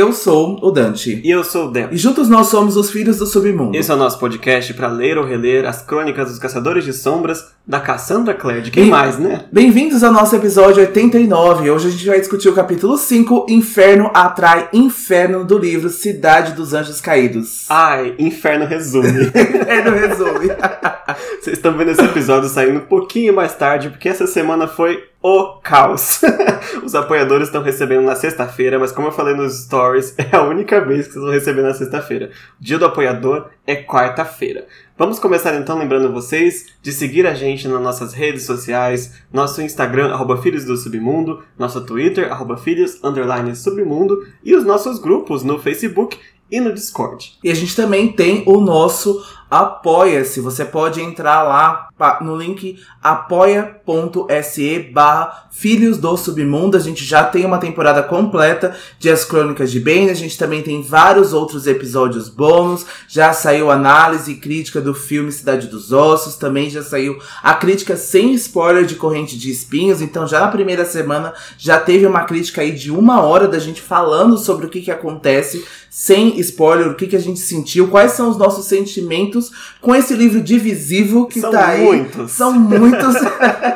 Eu sou o Dante. E eu sou o Del. E juntos nós somos os Filhos do Submundo. Esse é o nosso podcast para ler ou reler as crônicas dos Caçadores de Sombras da Cassandra Clare. De quem Bem- mais, né? Bem-vindos ao nosso episódio 89. Hoje a gente vai discutir o capítulo 5, Inferno Atrai Inferno, do livro Cidade dos Anjos Caídos. Ai, Inferno resume. Inferno resume. Vocês estão vendo esse episódio saindo um pouquinho mais tarde, porque essa semana foi o caos. Os apoiadores estão recebendo na sexta-feira, mas como eu falei nos stories, é a única vez que vocês vão receber na sexta-feira. Dia do apoiador é quarta-feira. Vamos começar então lembrando vocês de seguir a gente nas nossas redes sociais, nosso Instagram, arroba Filhos do Submundo, nosso Twitter, arroba Filhos, underline Submundo, e os nossos grupos no Facebook e no Discord. E a gente também tem o nosso Apoia-se. Você pode entrar lá no link apoia.se barra Filhos do Submundo. A gente já tem uma temporada completa de As Crônicas de Bane. A gente também tem vários outros episódios bônus. Já saiu análise e crítica do filme Cidade dos Ossos. Também já saiu a crítica sem spoiler de Corrente de Espinhos. Então já na primeira semana já teve uma crítica aí de uma hora da gente falando sobre o que, que acontece sem spoiler, o que, que a gente sentiu, quais são os nossos sentimentos com esse livro divisivo que São tá aí. muitos. São muitos.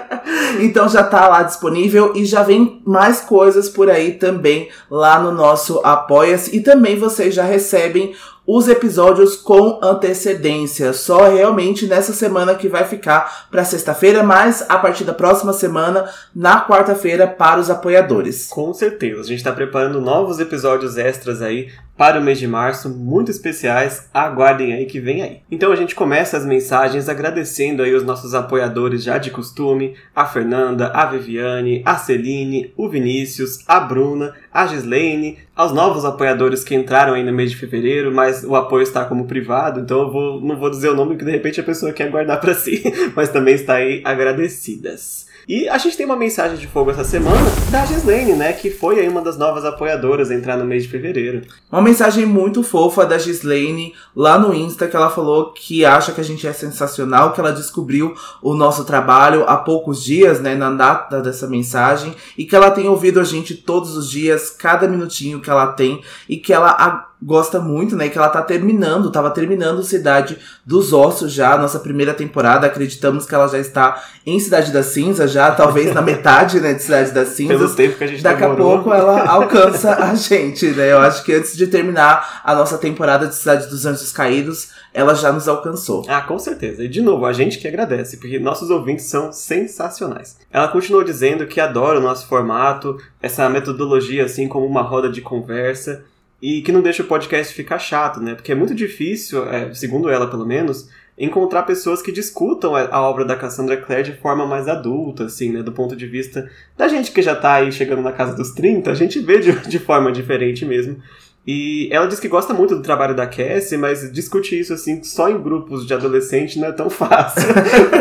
então já tá lá disponível e já vem mais coisas por aí também lá no nosso Apoia-se. E também vocês já recebem os episódios com antecedência. Só realmente nessa semana que vai ficar para sexta-feira, mas a partir da próxima semana, na quarta-feira, para os apoiadores. Com certeza, a gente está preparando novos episódios extras aí para o mês de março, muito especiais, aguardem aí que vem aí. Então a gente começa as mensagens agradecendo aí os nossos apoiadores já de costume, a Fernanda, a Viviane, a Celine, o Vinícius, a Bruna, a Gislaine, aos novos apoiadores que entraram aí no mês de fevereiro, mas o apoio está como privado, então eu vou, não vou dizer o nome que de repente a pessoa quer guardar para si, mas também está aí agradecidas. E a gente tem uma mensagem de fogo essa semana da Gislaine, né? Que foi aí uma das novas apoiadoras a entrar no mês de fevereiro. Uma mensagem muito fofa da Gislaine lá no Insta que ela falou que acha que a gente é sensacional, que ela descobriu o nosso trabalho há poucos dias, né, na data dessa mensagem, e que ela tem ouvido a gente todos os dias, cada minutinho que ela tem, e que ela gosta muito, né, que ela tá terminando, tava terminando Cidade dos Ossos já, nossa primeira temporada, acreditamos que ela já está em Cidade da Cinza já, talvez na metade, né, de Cidade das Cinzas. Pelo tempo que a gente Daqui a demorou. pouco ela alcança a gente, né? Eu acho que antes de terminar a nossa temporada de Cidade dos Anjos Caídos, ela já nos alcançou. Ah, com certeza. E de novo, a gente que agradece, porque nossos ouvintes são sensacionais. Ela continuou dizendo que adora o nosso formato, essa metodologia assim como uma roda de conversa, e que não deixa o podcast ficar chato, né? Porque é muito difícil, é, segundo ela pelo menos, encontrar pessoas que discutam a obra da Cassandra Clare de forma mais adulta, assim, né? Do ponto de vista da gente que já tá aí chegando na casa dos 30, a gente vê de, de forma diferente mesmo. E ela diz que gosta muito do trabalho da Cassie, mas discutir isso assim só em grupos de adolescente não é tão fácil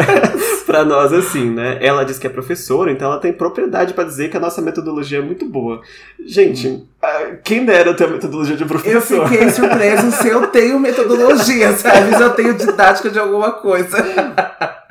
pra nós assim, né? Ela diz que é professora, então ela tem propriedade pra dizer que a nossa metodologia é muito boa. Gente, ah, quem dera ter a metodologia de Eu professor? fiquei surpreso se eu tenho metodologia, sabe? Se eu tenho didática de alguma coisa.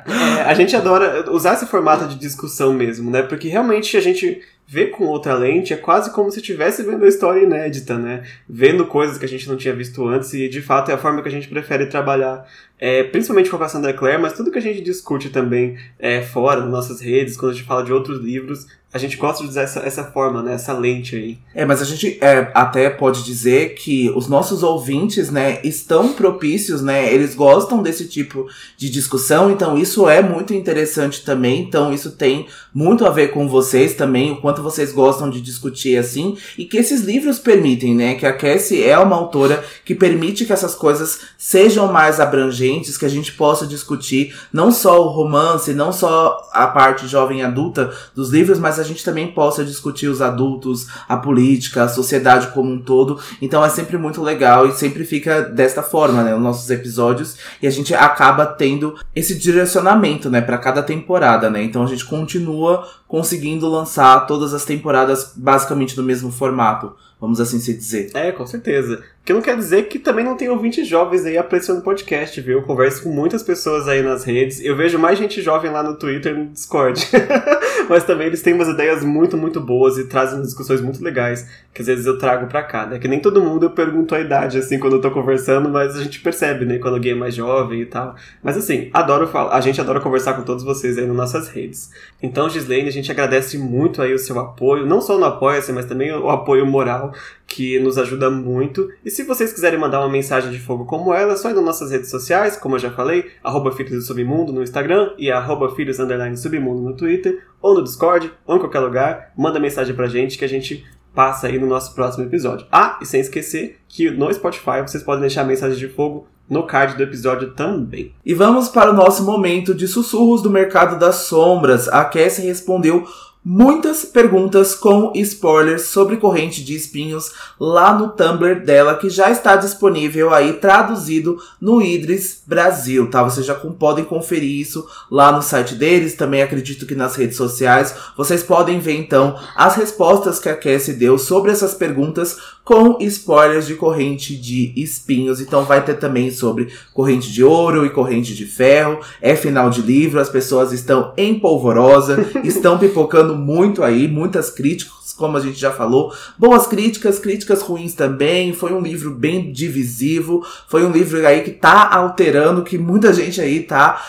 É, a gente adora usar esse formato de discussão mesmo, né? Porque realmente a gente vê com outra lente é quase como se estivesse vendo a história inédita, né? Vendo coisas que a gente não tinha visto antes e de fato é a forma que a gente prefere trabalhar, é, principalmente com a Cassandra Clare, mas tudo que a gente discute também é, fora, nas nossas redes, quando a gente fala de outros livros, a gente gosta de usar essa, essa forma, né? Essa lente aí. É, mas a gente é, até pode dizer que os nossos ouvintes, né, estão propícios, né? Eles gostam desse tipo de discussão, então isso é muito interessante também. Então isso tem muito a ver com vocês também, o quanto vocês gostam de discutir assim, e que esses livros permitem, né? Que a Cassie é uma autora que permite que essas coisas sejam mais abrangentes, que a gente possa discutir não só o romance, não só a parte jovem adulta dos livros, mas a gente também possa discutir os adultos, a política, a sociedade como um todo. Então é sempre muito legal e sempre fica desta forma, né, os nossos episódios, e a gente acaba tendo esse direcionamento, né, para cada temporada, né? Então a gente continua conseguindo lançar todas as temporadas basicamente no mesmo formato, vamos assim se dizer. É, com certeza. Que não quer dizer que também não tem ouvintes jovens aí apreciando o podcast, viu? Eu converso com muitas pessoas aí nas redes. Eu vejo mais gente jovem lá no Twitter e no Discord. Mas também eles têm umas ideias muito, muito boas e trazem discussões muito legais que às vezes eu trago pra cá, né? Que nem todo mundo eu pergunto a idade, assim, quando eu tô conversando, mas a gente percebe, né? Quando alguém é mais jovem e tal. Mas assim, adoro falar, a gente adora conversar com todos vocês aí nas nossas redes. Então, Gislaine, a gente agradece muito aí o seu apoio, não só no Apoia-se, mas também o apoio moral que nos ajuda muito. E se vocês quiserem mandar uma mensagem de fogo como ela, é só ir nas nossas redes sociais, como eu já falei, arroba Filhos do Submundo no Instagram e arroba Filhos Submundo no Twitter, ou no Discord, ou em qualquer lugar. Manda mensagem pra gente que a gente passa aí no nosso próximo episódio. Ah, e sem esquecer que no Spotify vocês podem deixar mensagem de fogo no card do episódio também. E vamos para o nosso momento de sussurros do mercado das sombras. A Cassie respondeu muitas perguntas com spoilers sobre corrente de espinhos lá no Tumblr dela, que já está disponível aí traduzido no Idris Brasil, tá? Vocês já podem conferir isso lá no site deles, também acredito que nas redes sociais. Vocês podem ver então as respostas que a Cassie deu sobre essas perguntas com spoilers de corrente de espinhos. Então vai ter também sobre corrente de ouro e corrente de ferro. É final de livro, as pessoas estão em polvorosa, estão pipocando muito aí, muitas críticas, como a gente já falou. Boas críticas, críticas ruins também. Foi um livro bem divisivo. Foi um livro aí que tá alterando, que muita gente aí tá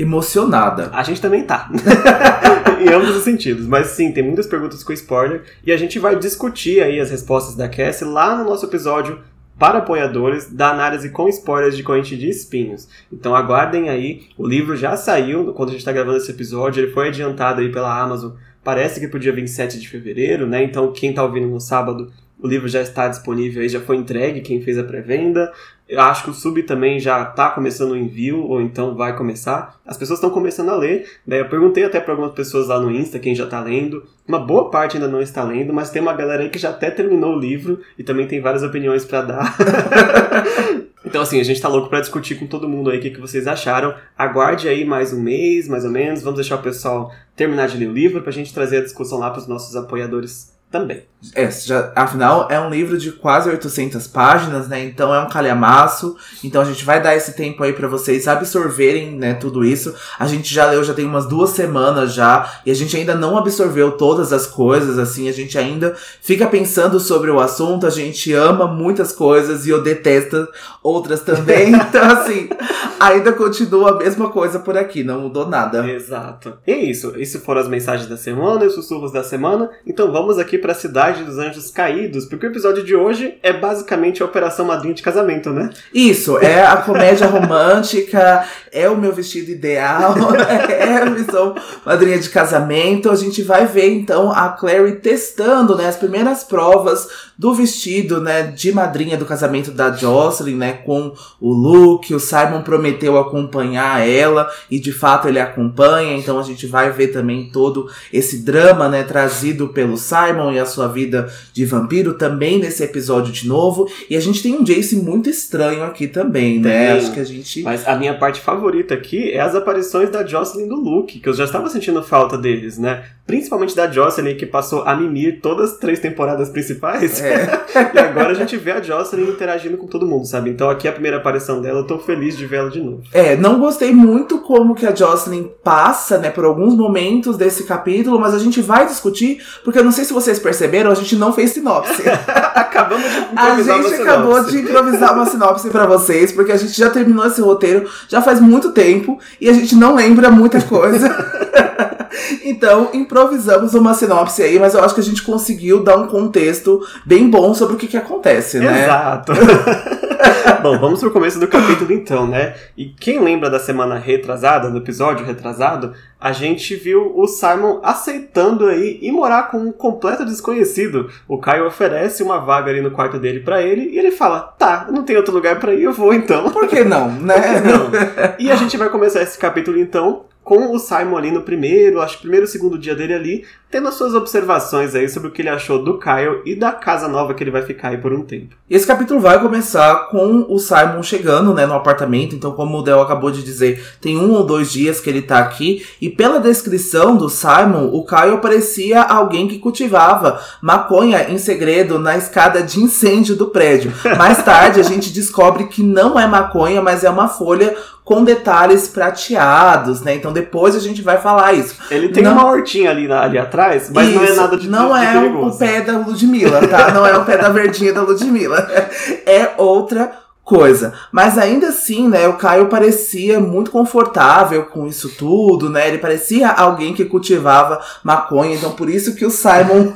emocionada. A gente também tá. em ambos os sentidos. Mas sim, tem muitas perguntas com spoiler. E a gente vai discutir aí as respostas da Cassie lá no nosso episódio para apoiadores da análise com spoilers de corrente de espinhos. Então aguardem aí, o livro já saiu quando a gente está gravando esse episódio, ele foi adiantado aí pela Amazon, parece que para o dia 27 de fevereiro, né? Então quem está ouvindo no sábado, o livro já está disponível aí, já foi entregue, quem fez a pré-venda. Eu acho que o sub também já está começando o envio, ou então vai começar. As pessoas estão começando a ler. Né? Eu perguntei até para algumas pessoas lá no Insta quem já está lendo. Uma boa parte ainda não está lendo, mas tem uma galera aí que já até terminou o livro e também tem várias opiniões para dar. então, assim, a gente está louco para discutir com todo mundo aí o que, que vocês acharam. Aguarde aí mais um mês, mais ou menos. Vamos deixar o pessoal terminar de ler o livro para a gente trazer a discussão lá para os nossos apoiadores também. É, já, afinal, é um livro de quase 800 páginas, né? Então é um calhamaço. Então a gente vai dar esse tempo aí para vocês absorverem, né, tudo isso. A gente já leu, já tem umas duas semanas já, e a gente ainda não absorveu todas as coisas, assim. A gente ainda fica pensando sobre o assunto, a gente ama muitas coisas e eu detesto outras também. então, assim, ainda continua a mesma coisa por aqui, não mudou nada. Exato. E é isso. Isso foram as mensagens da semana, os sussurros da semana. Então vamos aqui para a cidade dos anjos caídos, porque o episódio de hoje é basicamente a operação madrinha de casamento, né? Isso, é a comédia romântica, é o meu vestido ideal, é a missão madrinha de casamento. A gente vai ver então a Clary testando, né, as primeiras provas do vestido, né, de madrinha do casamento da Jocelyn, né, com o Luke. O Simon prometeu acompanhar ela e de fato ele acompanha. Então a gente vai ver também todo esse drama, né, trazido pelo Simon e a sua vida de vampiro também nesse episódio de novo. E a gente tem um Jace muito estranho aqui também, né? Acho que a gente. Mas a minha parte favorita aqui é as aparições da Jocelyn e do Luke, que eu já estava sentindo falta deles, né? Principalmente da Jocelyn, que passou a mimir todas as três temporadas principais. É. e agora a gente vê a Jocelyn interagindo com todo mundo, sabe? Então aqui é a primeira aparição dela, eu tô feliz de vê-la de novo. É, não gostei muito como que a Jocelyn passa, né, por alguns momentos desse capítulo, mas a gente vai discutir, porque eu não sei se vocês perceberam, a gente não fez sinopse. Acabamos de improvisar A gente acabou de improvisar uma sinopse para vocês, porque a gente já terminou esse roteiro já faz muito tempo e a gente não lembra muita coisa. então, improvisamos uma sinopse aí, mas eu acho que a gente conseguiu dar um contexto bem bom sobre o que, que acontece, né? Exato. Bom, vamos pro começo do capítulo então, né? E quem lembra da semana retrasada, do episódio retrasado, a gente viu o Simon aceitando aí ir morar com um completo desconhecido. O Caio oferece uma vaga ali no quarto dele para ele e ele fala: "Tá, não tem outro lugar para ir, eu vou então". Por que não, né? Por que não? E a gente vai começar esse capítulo então com o Simon ali no primeiro, acho que primeiro segundo dia dele ali, tendo as suas observações aí sobre o que ele achou do Kyle e da casa nova que ele vai ficar aí por um tempo. Esse capítulo vai começar com o Simon chegando, né, no apartamento. Então, como o Del acabou de dizer, tem um ou dois dias que ele tá aqui. E pela descrição do Simon, o Kyle parecia alguém que cultivava maconha em segredo na escada de incêndio do prédio. Mais tarde, a gente descobre que não é maconha, mas é uma folha com detalhes prateados, né? Então depois a gente vai falar isso. Ele tem não... uma hortinha ali, ali atrás, mas isso, não é nada de Não de, é o pé da Ludmilla, tá? Não é o pé da verdinha da Ludmilla. É outra coisa. Mas ainda assim, né, o Caio parecia muito confortável com isso tudo, né? Ele parecia alguém que cultivava maconha, então por isso que o Simon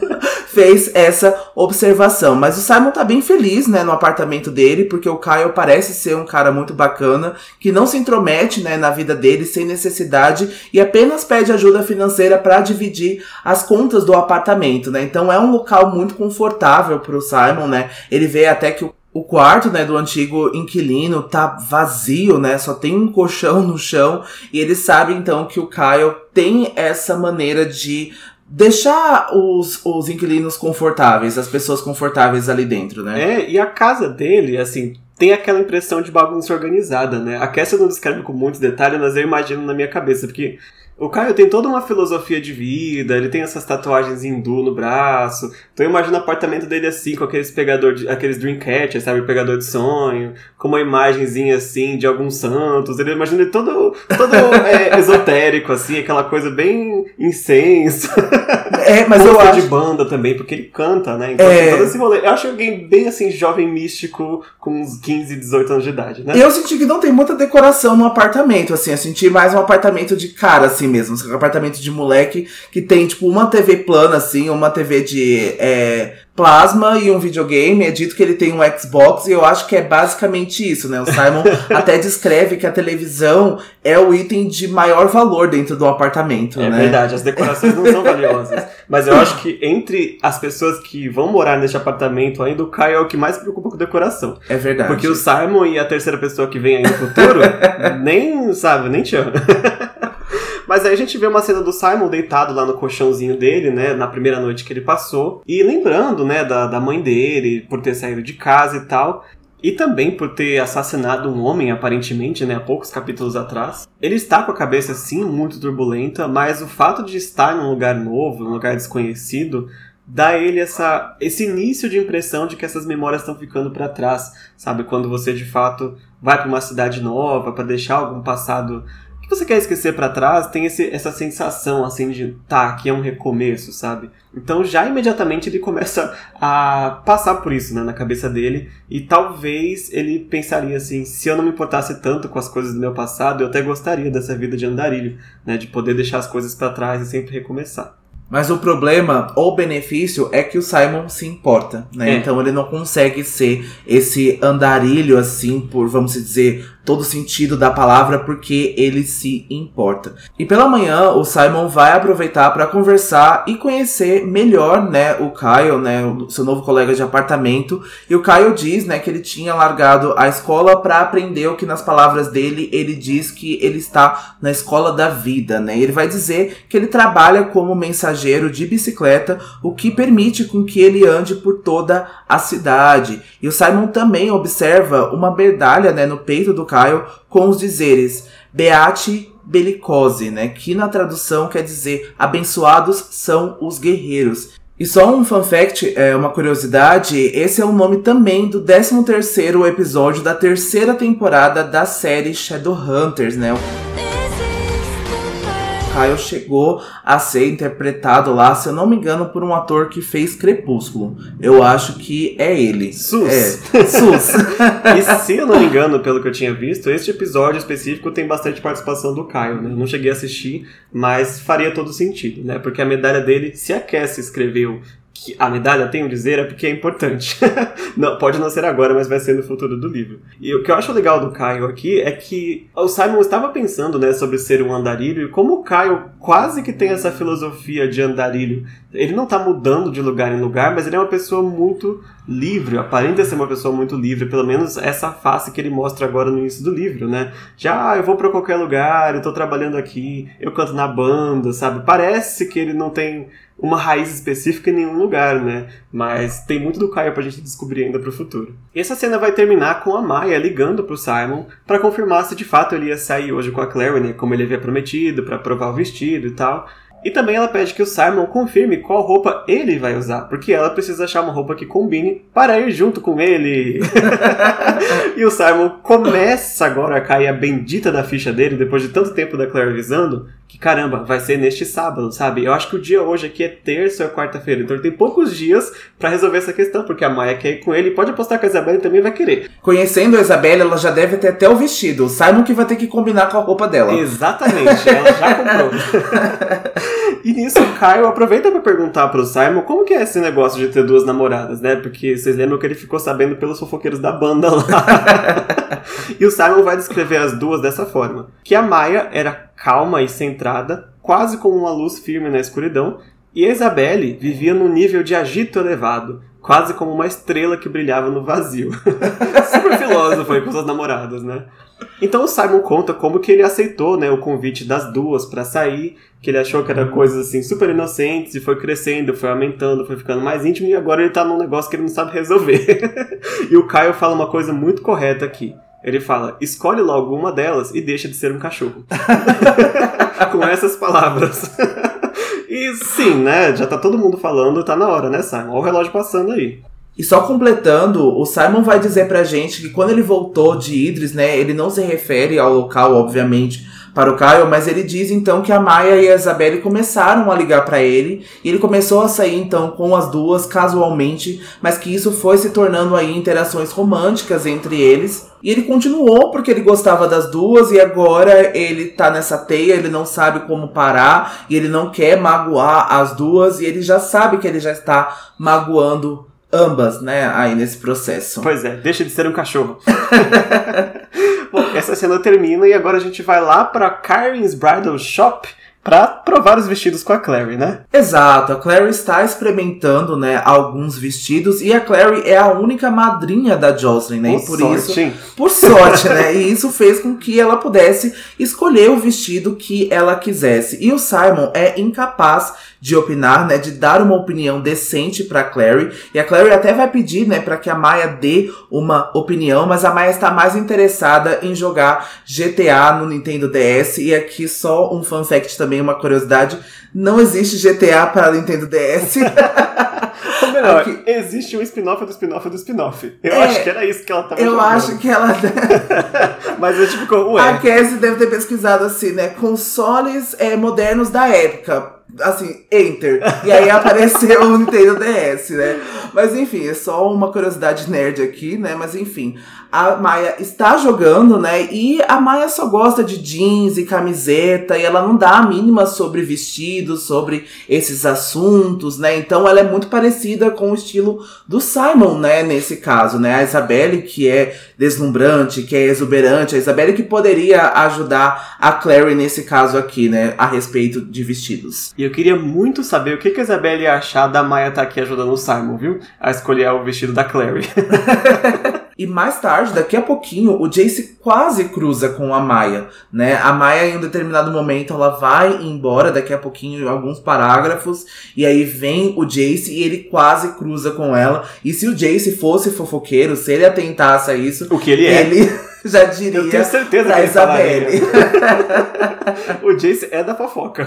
fez essa observação. Mas o Simon tá bem feliz, né, no apartamento dele, porque o Caio parece ser um cara muito bacana, que não se intromete, né, na vida dele sem necessidade e apenas pede ajuda financeira para dividir as contas do apartamento, né? Então é um local muito confortável pro Simon, né? Ele vê até que o o quarto, né, do antigo inquilino tá vazio, né? Só tem um colchão no chão e ele sabe então que o Kyle tem essa maneira de deixar os, os inquilinos confortáveis, as pessoas confortáveis ali dentro, né? É, e a casa dele, assim, tem aquela impressão de bagunça organizada, né? A Cassia não descreve com muitos detalhes, mas eu imagino na minha cabeça, porque o Caio tem toda uma filosofia de vida, ele tem essas tatuagens hindu no braço. Então eu imagino o apartamento dele assim, com aqueles pegador de, aqueles dreamcatchers, sabe? Pegador de sonho, com uma imagenzinha assim de alguns santos. Ele imagina ele todo, todo é, esotérico, assim, aquela coisa bem incenso. É, mas eu acho... de banda também, porque ele canta, né? Então é... todo esse rolê. Eu acho alguém bem assim, jovem místico, com uns 15, 18 anos de idade, né? Eu senti que não tem muita decoração no apartamento, assim. Eu senti mais um apartamento de cara, assim mesmo. Um apartamento de moleque que tem, tipo, uma TV plana, assim, uma TV de é, plasma e um videogame. É dito que ele tem um Xbox e eu acho que é basicamente isso, né? O Simon até descreve que a televisão é o item de maior valor dentro do apartamento, é né? É verdade, as decorações não são valiosas. Mas eu acho que entre as pessoas que vão morar neste apartamento ainda, o Caio é o que mais se preocupa com decoração. É verdade. Porque o Simon e a terceira pessoa que vem aí no futuro, nem, sabe, nem te ama. Mas aí a gente vê uma cena do Simon deitado lá no colchãozinho dele, né? Na primeira noite que ele passou. E lembrando, né, da, da mãe dele, por ter saído de casa e tal. E também por ter assassinado um homem, aparentemente, né, há poucos capítulos atrás. Ele está com a cabeça, sim, muito turbulenta, mas o fato de estar num lugar novo, num lugar desconhecido, dá ele essa, esse início de impressão de que essas memórias estão ficando para trás, sabe? Quando você de fato vai para uma cidade nova para deixar algum passado que você quer esquecer para trás, tem esse, essa sensação assim de tá, aqui é um recomeço, sabe? Então já imediatamente ele começa a passar por isso né, na cabeça dele e talvez ele pensaria assim, se eu não me importasse tanto com as coisas do meu passado, eu até gostaria dessa vida de andarilho, né, de poder deixar as coisas para trás e sempre recomeçar. Mas o problema ou benefício é que o Simon se importa, né? É. Então ele não consegue ser esse andarilho assim, por vamos dizer, todo sentido da palavra porque ele se importa. E pela manhã o Simon vai aproveitar para conversar e conhecer melhor, né, o Kyle, né, o seu novo colega de apartamento. E o Kyle diz, né, que ele tinha largado a escola para aprender o que nas palavras dele ele diz que ele está na escola da vida, né? Ele vai dizer que ele trabalha como mensageiro de bicicleta, o que permite com que ele ande por toda a cidade. E o Simon também observa uma medalha, né, no peito do Kyle com os dizeres Beate Bellicose, né? Que na tradução quer dizer abençoados são os guerreiros. E só um fun fact, é, uma curiosidade, esse é o nome também do 13 terceiro episódio da terceira temporada da série Shadowhunters, né? Kyle chegou a ser interpretado lá, se eu não me engano, por um ator que fez Crepúsculo. Eu acho que é ele. Sus. É, Sus. e se eu não me engano, pelo que eu tinha visto, este episódio específico tem bastante participação do Kyle, né? Eu não cheguei a assistir, mas faria todo sentido, né? Porque a medalha dele, se a Cassie escreveu que a medalha um dizer é porque é importante. não, pode não ser agora, mas vai ser no futuro do livro. E o que eu acho legal do Caio aqui é que o Simon estava pensando né, sobre ser um andarilho, e como o Caio quase que tem essa filosofia de andarilho, ele não está mudando de lugar em lugar, mas ele é uma pessoa muito livre, aparenta ser uma pessoa muito livre, pelo menos essa face que ele mostra agora no início do livro, né? Já, ah, eu vou para qualquer lugar, eu tô trabalhando aqui, eu canto na banda, sabe? Parece que ele não tem uma raiz específica em nenhum lugar, né? Mas tem muito do Caio pra gente descobrir ainda pro futuro. E essa cena vai terminar com a Maya ligando pro Simon para confirmar se de fato ele ia sair hoje com a Clary, né? Como ele havia prometido, para provar o vestido e tal. E também ela pede que o Simon confirme qual roupa ele vai usar, porque ela precisa achar uma roupa que combine para ir junto com ele. e o Simon começa agora a cair a bendita da ficha dele, depois de tanto tempo da Claire avisando, que caramba, vai ser neste sábado, sabe? Eu acho que o dia hoje aqui é terça ou quarta-feira, então ele tem poucos dias para resolver essa questão, porque a Maia quer ir com ele e pode apostar que a Isabelle também vai querer. Conhecendo a Isabelle, ela já deve ter até o vestido. O Simon que vai ter que combinar com a roupa dela. Exatamente, ela já comprou. e nisso o Caio aproveita para perguntar pro Simon como que é esse negócio de ter duas namoradas, né? Porque vocês lembram que ele ficou sabendo pelos fofoqueiros da banda lá. e o Simon vai descrever as duas dessa forma: que a Maia era calma e centrada, quase como uma luz firme na escuridão, e a Isabelle vivia num nível de agito elevado, quase como uma estrela que brilhava no vazio. Super filósofo aí com suas namoradas, né? Então o Simon conta como que ele aceitou né, o convite das duas para sair, que ele achou que era coisas assim super inocentes e foi crescendo, foi aumentando, foi ficando mais íntimo e agora ele tá num negócio que ele não sabe resolver. e o Caio fala uma coisa muito correta aqui. Ele fala: escolhe logo uma delas e deixa de ser um cachorro. Com essas palavras. e sim, né? Já tá todo mundo falando, tá na hora, né, Simon? Olha o relógio passando aí. E só completando, o Simon vai dizer pra gente que quando ele voltou de Idris, né, ele não se refere ao local, obviamente, para o Caio, mas ele diz então que a Maia e a Isabelle começaram a ligar para ele e ele começou a sair então com as duas casualmente, mas que isso foi se tornando aí interações românticas entre eles. E ele continuou porque ele gostava das duas e agora ele tá nessa teia, ele não sabe como parar e ele não quer magoar as duas e ele já sabe que ele já está magoando ambas, né, aí nesse processo. Pois é, deixa de ser um cachorro. Bom, essa cena termina e agora a gente vai lá para Karen's Bridal Shop para provar os vestidos com a Clary, né? Exato, a Clary está experimentando, né, alguns vestidos e a Clary é a única madrinha da Jocelyn, né? Por e por sorte, isso, hein? por sorte, né? E isso fez com que ela pudesse escolher o vestido que ela quisesse. E o Simon é incapaz de opinar, né, de dar uma opinião decente para Clary. E a Clary até vai pedir, né, para que a Maya dê uma opinião, mas a Maya está mais interessada em jogar GTA no Nintendo DS. E aqui só um fun fact também, uma curiosidade, não existe GTA para Nintendo DS. Ou melhor, Aqui- existe um spin-off do spin-off do spin-off. Eu É, acho que era isso que ela tava Eu jogando. acho que ela Mas eu tipo, ficou, A ué. Cassie deve ter pesquisado assim, né? Consoles é, modernos da época. Assim, enter. E aí apareceu o Nintendo DS, né? Mas enfim, é só uma curiosidade nerd aqui, né? Mas enfim, a Maia está jogando, né? E a Maia só gosta de jeans e camiseta, e ela não dá a mínima sobre vestidos, sobre esses assuntos, né? Então ela é muito parecida com o estilo do Simon, né? Nesse caso, né? A Isabelle, que é deslumbrante, que é exuberante, a Isabelle que poderia ajudar a Clary nesse caso aqui, né? A respeito de vestidos. E eu queria muito saber o que, que a Isabelle ia achar da Maia estar aqui ajudando o Simon, viu? A escolher o vestido da Clary. E mais tarde, daqui a pouquinho, o Jace quase cruza com a Maia, né? A Maia, em um determinado momento, ela vai embora, daqui a pouquinho, em alguns parágrafos, e aí vem o Jace e ele quase cruza com ela. E se o Jace fosse fofoqueiro, se ele atentasse a isso, O que ele é. ele já diria Eu tenho certeza pra que ele falaria. Isabelle. o Jace é da fofoca.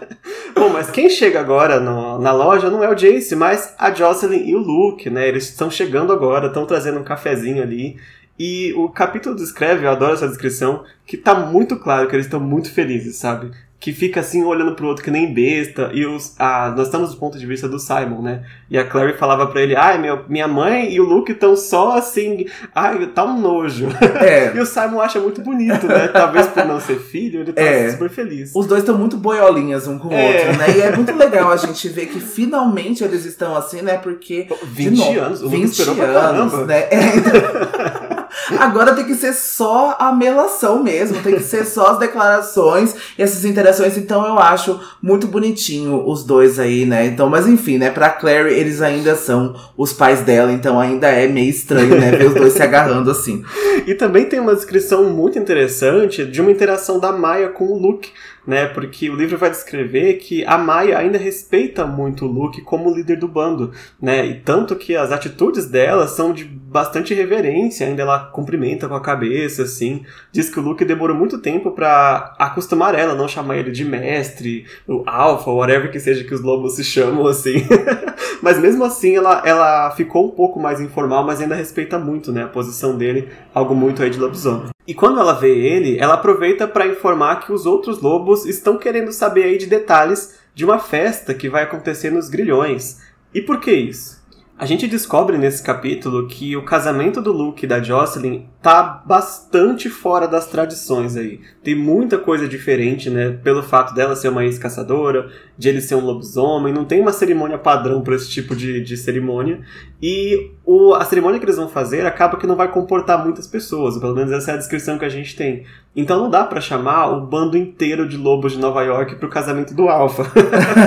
Bom, mas quem chega agora no- na loja não é o Jace, mas a Jocelyn e o Luke, né? Eles estão chegando agora, estão trazendo um cafezinho ali. E o capítulo descreve, eu adoro essa descrição, que tá muito claro que eles estão muito felizes, sabe? Que fica assim olhando pro outro que nem besta. E os, a, nós estamos do ponto de vista do Simon, né? E a Clary falava pra ele: ai, meu, minha mãe e o Luke estão só assim, ai, tá um nojo. É. e o Simon acha muito bonito, né? Talvez por não ser filho, ele tá é. super feliz. Os dois estão muito boiolinhas um com o é. outro, né? E é muito legal a gente ver que finalmente eles estão assim, né? Porque. 20 novo, anos, o 20 Luke esperou anos, pra né? É, então... Agora tem que ser só a melação mesmo, tem que ser só as declarações e essas interações. Então eu acho muito bonitinho os dois aí, né? Então, mas enfim, né? Pra Clary, eles ainda são os pais dela, então ainda é meio estranho, né? Ver os dois se agarrando assim. E também tem uma descrição muito interessante de uma interação da Maia com o Luke né? Porque o livro vai descrever que a Maia ainda respeita muito o Luke como líder do bando, né? E tanto que as atitudes dela são de bastante reverência, ainda ela cumprimenta com a cabeça, assim. Diz que o Luke demorou muito tempo para acostumar ela, não chamar ele de mestre, o alfa, whatever que seja que os lobos se chamam, assim. mas mesmo assim, ela, ela ficou um pouco mais informal, mas ainda respeita muito, né? A posição dele, algo muito aí de lobisomem. E quando ela vê ele, ela aproveita para informar que os outros lobos estão querendo saber aí de detalhes de uma festa que vai acontecer nos grilhões. E por que isso? A gente descobre nesse capítulo que o casamento do Luke e da Jocelyn tá bastante fora das tradições aí. Tem muita coisa diferente, né? Pelo fato dela ser uma ex-caçadora, de ele ser um lobisomem, não tem uma cerimônia padrão para esse tipo de, de cerimônia. E o, a cerimônia que eles vão fazer acaba que não vai comportar muitas pessoas, pelo menos essa é a descrição que a gente tem. Então não dá para chamar o bando inteiro de lobos de Nova York pro casamento do Alpha.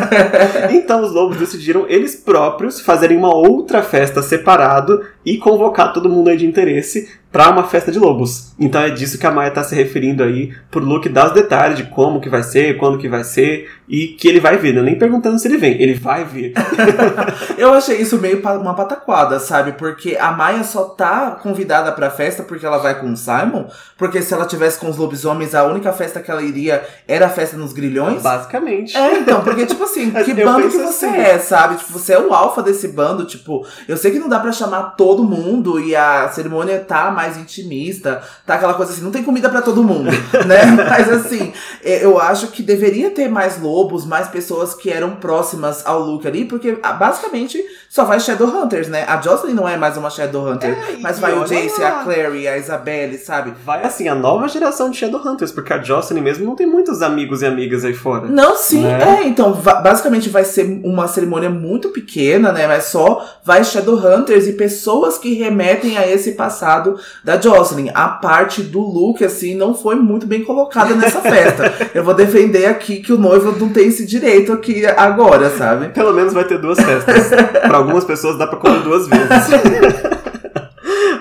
então os lobos decidiram eles próprios fazerem uma outra festa separado e convocar todo mundo aí de interesse para uma festa de lobos. Então é disso que a Maia está se referindo aí, por Luke dar os detalhes de como que vai ser, quando que vai ser e que ele vai vir. Não é nem perguntando se ele vem, ele vai vir. eu achei isso meio uma pataquada, sabe? Porque a Maia só tá convidada pra festa porque ela vai com o Simon, porque se ela tivesse com os lobisomens, a única festa que ela iria era a festa nos grilhões. Basicamente. É, então, porque tipo assim, que bando que você assim. é, sabe? Tipo, você é o alfa desse bando, tipo, eu sei que não dá para chamar todo mundo e a cerimônia tá mais intimista, tá aquela coisa assim, não tem comida para todo mundo, né? Mas assim, é, eu acho que deveria ter mais lobos, mais pessoas que eram próximas ao Luke ali, porque ah, basicamente só vai Shadowhunters, né? A Jocelyn não é mais uma Shadowhunter, é, mas vai o Jace, a Clary, a Isabelle, sabe? Vai assim, a nova geração de Shadowhunters, porque a Jocelyn mesmo não tem muitos amigos e amigas aí fora. Não, sim, né? é, então basicamente vai ser uma cerimônia muito pequena, né? Mas só vai Shadowhunters e pessoas que remetem a esse passado da Jocelyn. A parte do look, assim, não foi muito bem colocada nessa festa. Eu vou defender aqui que o noivo não tem esse direito aqui agora, sabe? Pelo menos vai ter duas festas. pra algumas pessoas dá pra comer duas vezes.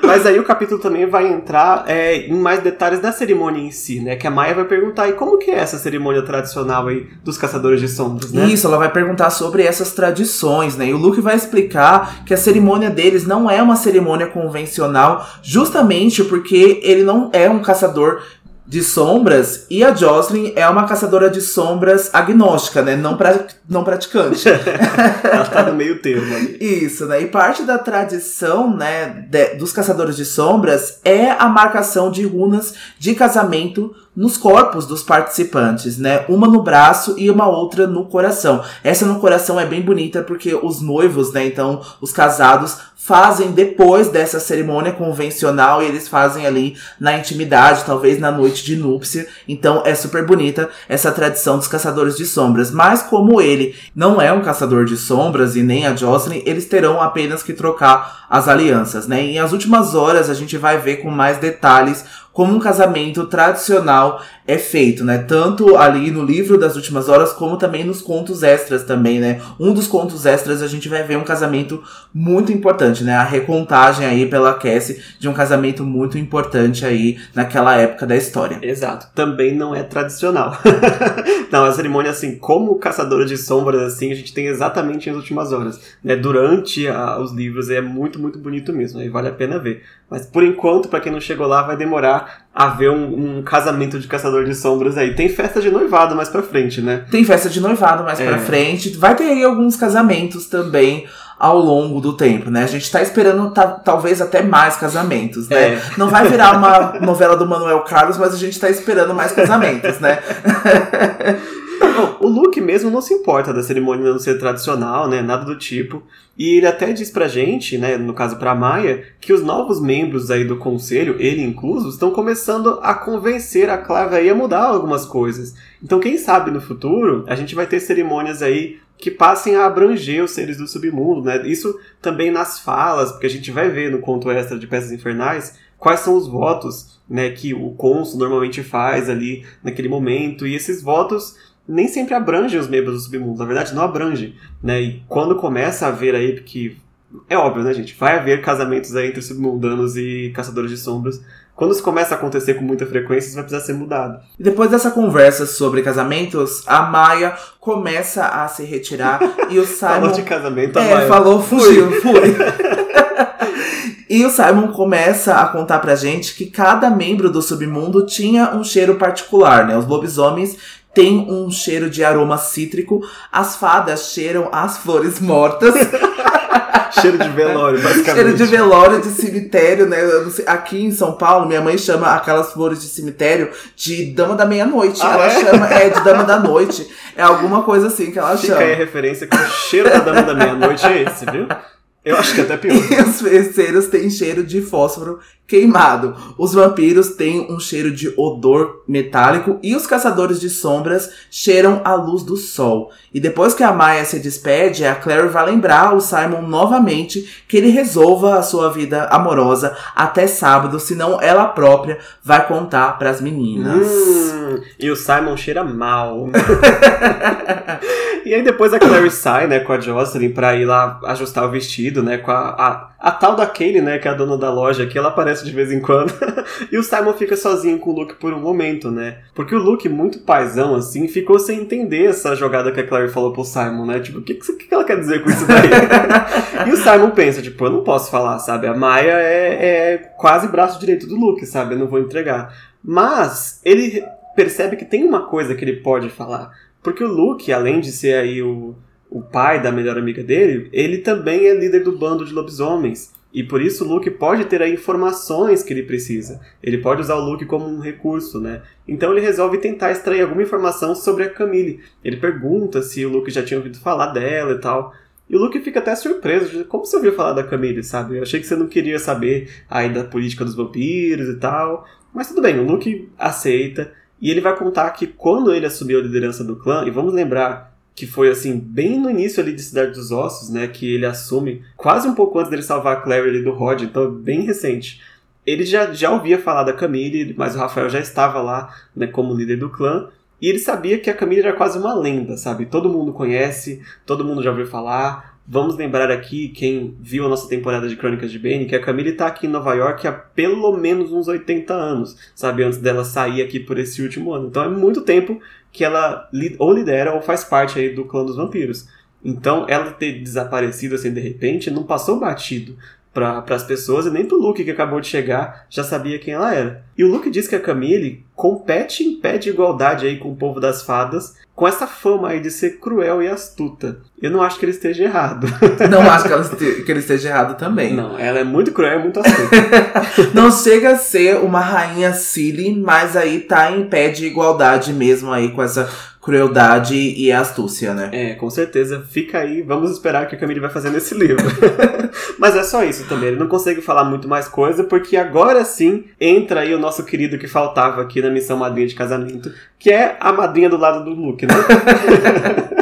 Mas aí o capítulo também vai entrar é, em mais detalhes da cerimônia em si, né? Que a Maia vai perguntar, e como que é essa cerimônia tradicional aí dos caçadores de sombras, né? Isso, ela vai perguntar sobre essas tradições, né? E o Luke vai explicar que a cerimônia deles não é uma cerimônia convencional, justamente porque ele não é um caçador de sombras e a Jocelyn é uma caçadora de sombras agnóstica, né? Não, pra, não praticante. Ela tá no meio termo ali. Isso, né? E parte da tradição, né, de, dos caçadores de sombras é a marcação de runas de casamento nos corpos dos participantes, né? Uma no braço e uma outra no coração. Essa no coração é bem bonita porque os noivos, né? Então, os casados fazem depois dessa cerimônia convencional e eles fazem ali na intimidade, talvez na noite de núpcia. Então é super bonita essa tradição dos caçadores de sombras. Mas como ele não é um caçador de sombras e nem a Jocelyn, eles terão apenas que trocar as alianças, né? E as últimas horas a gente vai ver com mais detalhes como um casamento tradicional é feito, né? Tanto ali no livro das últimas horas, como também nos contos extras também, né? Um dos contos extras a gente vai ver um casamento muito importante, né? A recontagem aí pela Cassie de um casamento muito importante aí naquela época da história. Exato. Também não é tradicional. não, a cerimônia, assim, como caçadora de sombras, assim, a gente tem exatamente nas últimas horas, né? Durante a, os livros é muito, muito bonito mesmo, aí vale a pena ver. Mas por enquanto, para quem não chegou lá, vai demorar a ver um, um, casamento de caçador de sombras aí. Tem festa de noivado mais pra frente, né? Tem festa de noivado mais é. pra frente. Vai ter aí alguns casamentos também ao longo do tempo, né? A gente tá esperando talvez até mais casamentos, né? É. Não vai virar uma novela do Manuel Carlos, mas a gente tá esperando mais casamentos, né? mesmo não se importa da cerimônia não ser tradicional, né? Nada do tipo. E ele até diz pra gente, né, no caso pra Maia, que os novos membros aí do conselho, ele incluso, estão começando a convencer a Clave aí a mudar algumas coisas. Então, quem sabe no futuro, a gente vai ter cerimônias aí que passem a abranger os seres do submundo, né? Isso também nas falas, porque a gente vai ver no conto extra de Peças Infernais quais são os votos, né, que o cônsul normalmente faz ali naquele momento, e esses votos nem sempre abrange os membros do submundo, na verdade não abrange, né? E quando começa a haver aí, porque é óbvio, né, gente? Vai haver casamentos aí entre submundanos e caçadores de sombras. Quando isso começa a acontecer com muita frequência, isso vai precisar ser mudado. E depois dessa conversa sobre casamentos, a Maia começa a se retirar e o Simon. falou de casamento, a é, Maia. falou, fugiu, fui. E o Simon começa a contar pra gente que cada membro do submundo tinha um cheiro particular, né? Os lobisomens têm um cheiro de aroma cítrico, as fadas cheiram as flores mortas. Cheiro de velório, basicamente. Cheiro de velório de cemitério, né? Aqui em São Paulo, minha mãe chama aquelas flores de cemitério de dama da meia-noite. Ah, ela é? chama, é, de dama da noite. É alguma coisa assim que ela Fica chama. aí a referência que o cheiro da dama da meia-noite é esse, viu? Eu acho que é até pior. E os feiticeiros têm cheiro de fósforo queimado. Os vampiros têm um cheiro de odor metálico e os caçadores de sombras cheiram a luz do sol. E depois que a Maia se despede, a Clary vai lembrar o Simon novamente que ele resolva a sua vida amorosa até sábado, senão ela própria vai contar pras meninas. Hum, e o Simon cheira mal. e aí depois a Clary sai, né, com a Jocelyn pra ir lá ajustar o vestido, né, com a, a, a tal da Kaylee, né, que é a dona da loja, que ela aparece de vez em quando. e o Simon fica sozinho com o Luke por um momento, né. Porque o Luke, muito paizão, assim, ficou sem entender essa jogada que a Clary falou pro Simon, né, tipo, o que, que, que ela quer dizer com isso daí? e o Simon pensa, tipo, eu não posso falar, sabe, a Maia é, é quase braço direito do Luke, sabe, eu não vou entregar. Mas ele percebe que tem uma coisa que ele pode falar. Porque o Luke, além de ser aí o, o pai da melhor amiga dele, ele também é líder do bando de lobisomens. E por isso o Luke pode ter aí informações que ele precisa. Ele pode usar o Luke como um recurso, né? Então ele resolve tentar extrair alguma informação sobre a Camille. Ele pergunta se o Luke já tinha ouvido falar dela e tal. E o Luke fica até surpreso, como você ouviu falar da Camille, sabe? Eu achei que você não queria saber aí da política dos vampiros e tal. Mas tudo bem, o Luke aceita. E ele vai contar que quando ele assumiu a liderança do clã, e vamos lembrar que foi assim, bem no início ali de Cidade dos Ossos, né, que ele assume, quase um pouco antes dele salvar a Clary ali do Rod, então é bem recente. Ele já, já ouvia falar da Camille, mas o Rafael já estava lá, né, como líder do clã, e ele sabia que a Camille era quase uma lenda, sabe? Todo mundo conhece, todo mundo já ouviu falar. Vamos lembrar aqui, quem viu a nossa temporada de Crônicas de Bane, que a Camille tá aqui em Nova York há pelo menos uns 80 anos, sabe? Antes dela sair aqui por esse último ano. Então é muito tempo que ela ou lidera ou faz parte aí do clã dos vampiros. Então ela ter desaparecido assim de repente não passou batido para as pessoas e nem pro Luke que acabou de chegar já sabia quem ela era. E o Luke diz que a Camille compete em pé de igualdade aí com o povo das fadas, com essa fama aí de ser cruel e astuta. Eu não acho que ele esteja errado. Não acho que, ela este- que ele esteja errado também. Não, ela é muito cruel e muito astuta. Não chega a ser uma rainha silly, mas aí tá em pé de igualdade mesmo aí com essa crueldade e astúcia, né? É, com certeza. Fica aí, vamos esperar o que a Camille vai fazer nesse livro. Mas é só isso também, ele não consegue falar muito mais coisa, porque agora sim entra aí o nosso querido que faltava aqui na missão madrinha de casamento, que é a madrinha do lado do Luke, né?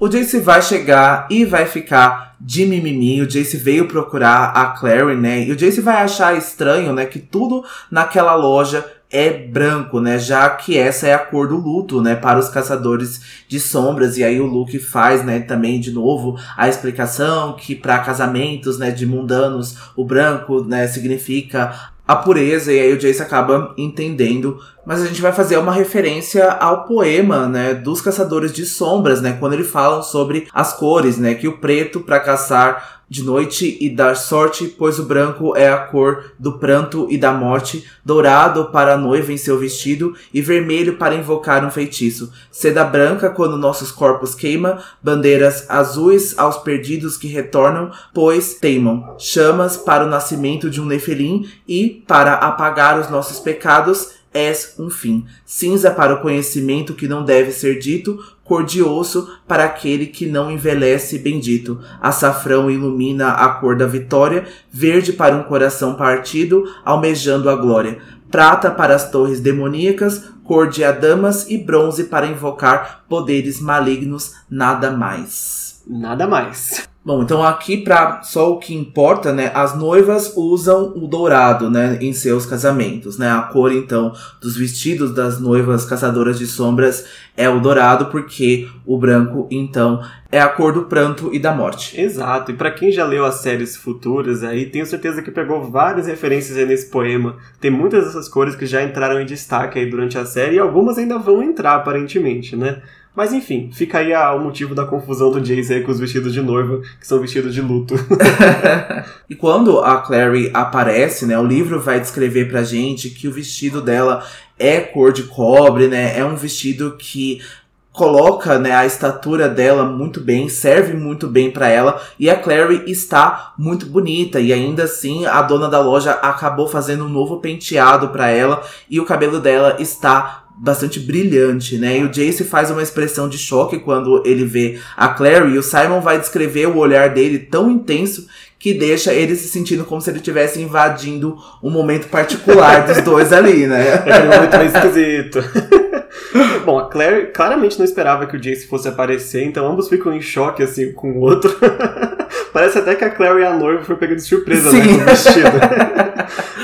O Jace vai chegar e vai ficar de mimimi. O Jace veio procurar a Clary, né? E o Jace vai achar estranho, né? Que tudo naquela loja é branco, né? Já que essa é a cor do luto, né? Para os caçadores de sombras. E aí o Luke faz, né? Também de novo a explicação que para casamentos, né? De mundanos, o branco, né? Significa a pureza, e aí o Jace acaba entendendo. Mas a gente vai fazer uma referência ao poema, né, dos caçadores de sombras, né, quando eles falam sobre as cores, né, que o preto para caçar de noite e dar sorte, pois o branco é a cor do pranto e da morte, dourado para a noiva em seu vestido e vermelho para invocar um feitiço. Seda branca quando nossos corpos queima, bandeiras azuis aos perdidos que retornam, pois teimam. Chamas para o nascimento de um nefelim e para apagar os nossos pecados és um fim. Cinza para o conhecimento que não deve ser dito, cor de osso para aquele que não envelhece bendito. Açafrão ilumina a cor da vitória, verde para um coração partido, almejando a glória. Prata para as torres demoníacas, cor de adamas e bronze para invocar poderes malignos, nada mais. Nada mais. Bom, então aqui para só o que importa, né? As noivas usam o dourado, né, em seus casamentos, né? A cor então dos vestidos das noivas caçadoras de sombras é o dourado, porque o branco então é a cor do pranto e da morte. Exato. E para quem já leu as séries futuras aí, tenho certeza que pegou várias referências aí nesse poema. Tem muitas dessas cores que já entraram em destaque aí durante a série e algumas ainda vão entrar aparentemente, né? Mas enfim, fica aí a, o motivo da confusão do Jace com os vestidos de noiva, que são vestidos de luto. e quando a Clary aparece, né, o livro vai descrever pra gente que o vestido dela é cor de cobre, né? É um vestido que coloca né, a estatura dela muito bem, serve muito bem para ela e a Clary está muito bonita e ainda assim a dona da loja acabou fazendo um novo penteado para ela e o cabelo dela está bastante brilhante, né? E o Jace faz uma expressão de choque quando ele vê a Clary e o Simon vai descrever o olhar dele tão intenso que deixa ele se sentindo como se ele estivesse invadindo um momento particular dos dois ali, né? É muito mais esquisito. Bom, a Claire claramente não esperava que o Jace fosse aparecer, então ambos ficam em choque assim com o outro. Parece até que a Claire e a noiva foi pegando de surpresa, né, Sim. né, com o vestido.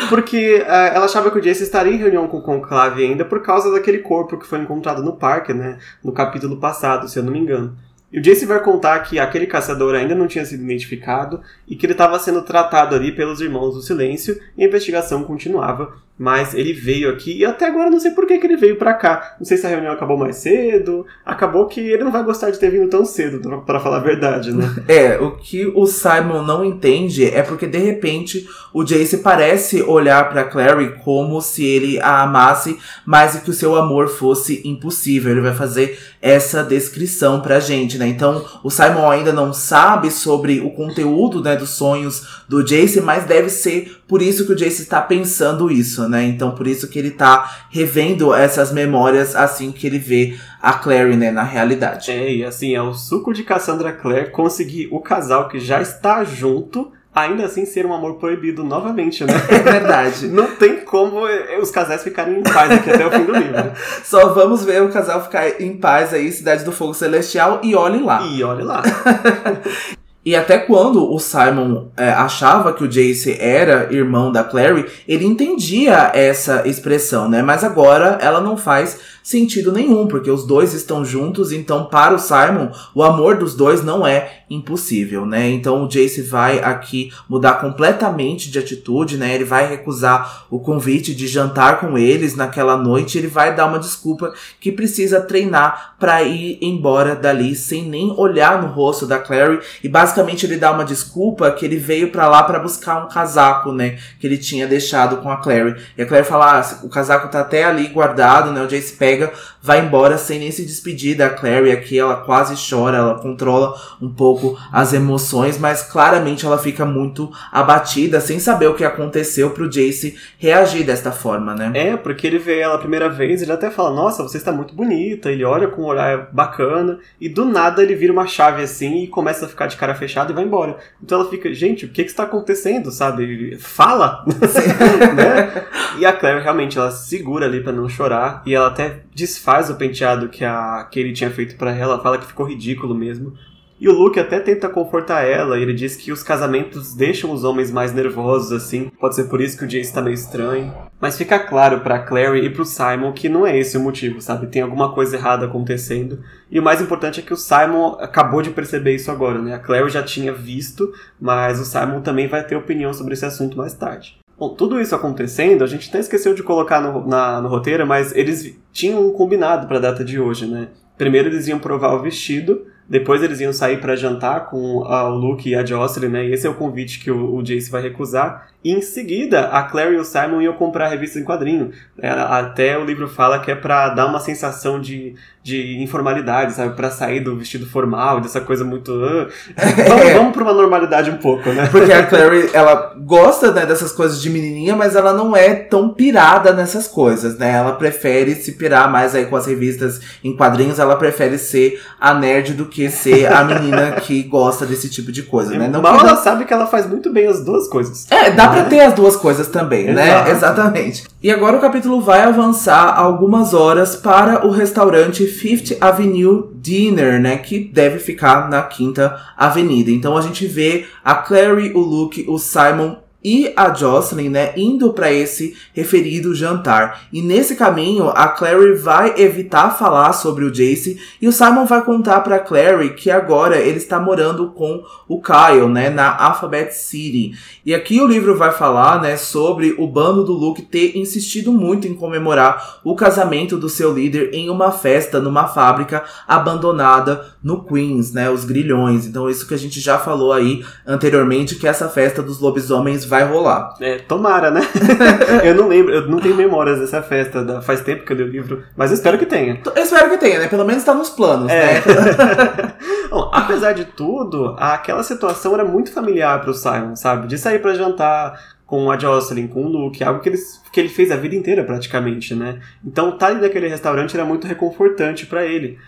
Porque uh, ela achava que o Jace estaria em reunião com o Conclave ainda por causa daquele corpo que foi encontrado no parque, né, no capítulo passado, se eu não me engano. E o Jace vai contar que aquele caçador ainda não tinha sido identificado e que ele estava sendo tratado ali pelos Irmãos do Silêncio e a investigação continuava mas ele veio aqui e até agora não sei por que, que ele veio para cá. Não sei se a reunião acabou mais cedo. Acabou que ele não vai gostar de ter vindo tão cedo, para falar a verdade, né? É, o que o Simon não entende é porque de repente o Jace parece olhar para Clary como se ele a amasse, mas que o seu amor fosse impossível. Ele vai fazer essa descrição pra gente, né? Então, o Simon ainda não sabe sobre o conteúdo, né, dos sonhos do Jace, mas deve ser por isso que o Jace está pensando isso, né? Então por isso que ele tá revendo essas memórias assim que ele vê a Clary, né, na realidade. É, e assim, é o suco de Cassandra Clare conseguir o casal que já está junto ainda assim ser um amor proibido novamente, né? É verdade. Não tem como eh, os casais ficarem em paz aqui até o fim do livro. Só vamos ver o casal ficar em paz aí, Cidade do Fogo Celestial, e olhe lá. E olhe lá. E até quando o Simon é, achava que o Jace era irmão da Clary, ele entendia essa expressão, né? Mas agora ela não faz sentido nenhum, porque os dois estão juntos, então para o Simon, o amor dos dois não é impossível, né? Então o Jace vai aqui mudar completamente de atitude, né? Ele vai recusar o convite de jantar com eles naquela noite, ele vai dar uma desculpa que precisa treinar para ir embora dali sem nem olhar no rosto da Clary e basicamente ele dá uma desculpa que ele veio para lá para buscar um casaco, né, que ele tinha deixado com a Clary. E a Clary fala: ah, o casaco tá até ali guardado, né? O Jace pega pega, vai embora sem nem se despedir da Clary. Aqui ela quase chora, ela controla um pouco as emoções, mas claramente ela fica muito abatida, sem saber o que aconteceu pro Jace reagir desta forma, né? É, porque ele vê ela a primeira vez, ele até fala, nossa, você está muito bonita, ele olha com um olhar bacana, e do nada ele vira uma chave assim e começa a ficar de cara fechada e vai embora. Então ela fica, gente, o que que está acontecendo, sabe? Fala! né? E a Claire realmente, ela segura ali para não chorar, e ela até desfaz o penteado que, a, ele tinha feito para ela, fala que ficou ridículo mesmo. E o Luke até tenta confortar ela, ele diz que os casamentos deixam os homens mais nervosos assim, pode ser por isso que o Jace tá meio estranho. Mas fica claro para Clary e pro Simon que não é esse o motivo, sabe? Tem alguma coisa errada acontecendo. E o mais importante é que o Simon acabou de perceber isso agora, né? A Clary já tinha visto, mas o Simon também vai ter opinião sobre esse assunto mais tarde. Bom, tudo isso acontecendo, a gente até esqueceu de colocar no, na, no roteiro, mas eles tinham um combinado para a data de hoje, né? Primeiro eles iam provar o vestido, depois eles iam sair para jantar com a, o Luke e a Jocelyn, né? E esse é o convite que o, o Jace vai recusar. E em seguida, a Claire e o Simon iam comprar a revista em quadrinho. É, até o livro fala que é para dar uma sensação de, de informalidade, sabe? Para sair do vestido formal, dessa coisa muito. Uh, vamos, vamos pra uma normalidade um pouco, né? Porque a Clary, ela gosta né, dessas coisas de menininha, mas ela não é tão pirada nessas coisas, né? Ela prefere se pirar mais aí com as revistas em quadrinhos, ela prefere ser a nerd do que ser a menina que gosta desse tipo de coisa, né? Não Mal ela sabe que ela faz muito bem as duas coisas. É, dá pra ter as duas coisas também, né? Exato. né? Exatamente. E agora o capítulo vai avançar algumas horas para o restaurante Fifth Avenue Dinner, né? Que deve ficar na Quinta Avenida. Então a gente vê a Clary, o Luke, o Simon e a Jocelyn, né, indo para esse referido jantar. E nesse caminho, a Clary vai evitar falar sobre o Jace e o Simon vai contar para Clary que agora ele está morando com o Kyle, né, na Alphabet City. E aqui o livro vai falar, né, sobre o bando do Luke ter insistido muito em comemorar o casamento do seu líder em uma festa numa fábrica abandonada no Queens, né, os grilhões. Então isso que a gente já falou aí anteriormente que essa festa dos lobisomens vai rolar. É, tomara, né? eu não lembro, eu não tenho memórias dessa festa, faz tempo que eu li o livro, mas eu espero que tenha. Eu espero que tenha, né? Pelo menos tá nos planos, é. né? Bom, apesar de tudo, aquela situação era muito familiar pro Simon, sabe? De sair para jantar com a Jocelyn, com o Luke, algo que ele, que ele fez a vida inteira praticamente, né? Então, estar tá ali naquele restaurante era muito reconfortante para ele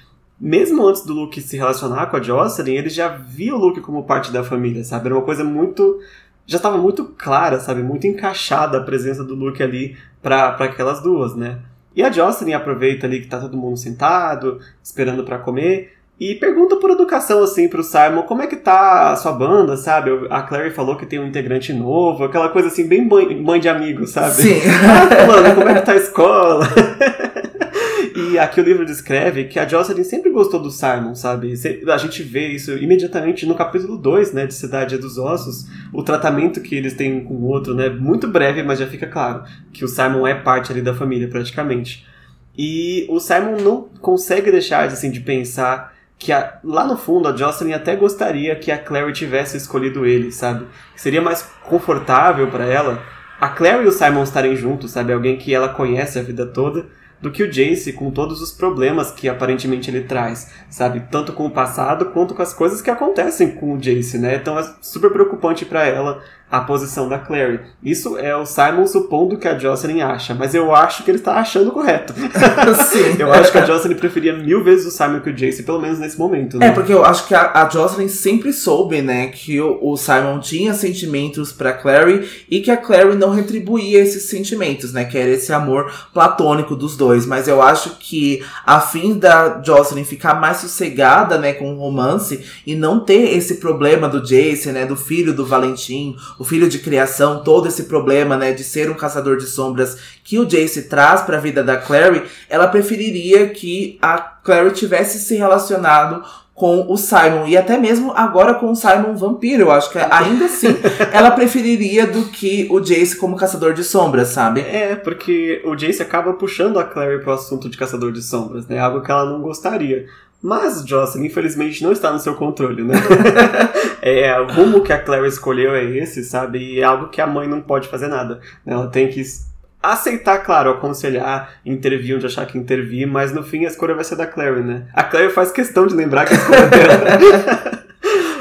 mesmo antes do Luke se relacionar com a Jocelyn, ele já via o Luke como parte da família, sabe? Era uma coisa muito já estava muito clara, sabe? Muito encaixada a presença do Luke ali para aquelas duas, né? E a Jocelyn aproveita ali que tá todo mundo sentado, esperando para comer, e pergunta por educação, assim, pro Simon, como é que tá a sua banda, sabe? A Clary falou que tem um integrante novo, aquela coisa assim, bem mãe, mãe de amigo, sabe? Sim. ah, mano, como é que tá a escola? E aqui o livro descreve que a Jocelyn sempre gostou do Simon, sabe? A gente vê isso imediatamente no capítulo 2, né, de Cidade dos Ossos, o tratamento que eles têm com o outro, né? Muito breve, mas já fica claro que o Simon é parte ali da família, praticamente. E o Simon não consegue deixar assim, de pensar que a, lá no fundo a Jocelyn até gostaria que a Clary tivesse escolhido ele, sabe? Seria mais confortável para ela a Clary e o Simon estarem juntos, sabe? Alguém que ela conhece a vida toda do que o Jace com todos os problemas que aparentemente ele traz, sabe? Tanto com o passado quanto com as coisas que acontecem com o Jace, né? Então é super preocupante para ela a posição da Clary. Isso é o Simon supondo que a Jocelyn acha, mas eu acho que ele está achando correto. Sim. eu acho que a Jocelyn preferia mil vezes o Simon que o Jace, pelo menos nesse momento. Né? É, porque eu acho que a, a Jocelyn sempre soube, né, que o, o Simon tinha sentimentos para Clary e que a Clary não retribuía esses sentimentos, né, que era esse amor platônico dos dois. Mas eu acho que a fim da Jocelyn ficar mais sossegada, né, com o romance e não ter esse problema do Jace, né, do filho do Valentim, o filho de criação, todo esse problema, né, de ser um caçador de sombras que o Jace traz para a vida da Clary, ela preferiria que a Clary tivesse se relacionado com o Simon e até mesmo agora com o Simon vampiro. Eu acho que ainda assim ela preferiria do que o Jace como caçador de sombras, sabe? É, porque o Jace acaba puxando a Clary pro assunto de caçador de sombras, né? Algo que ela não gostaria. Mas, Jocelyn, infelizmente, não está no seu controle, né? é, o rumo que a Claire escolheu é esse, sabe? E é algo que a mãe não pode fazer nada. Ela tem que aceitar, claro, aconselhar, intervir onde achar que intervir, mas no fim a escolha vai ser da Claire, né? A Claire faz questão de lembrar que a escolha é dela.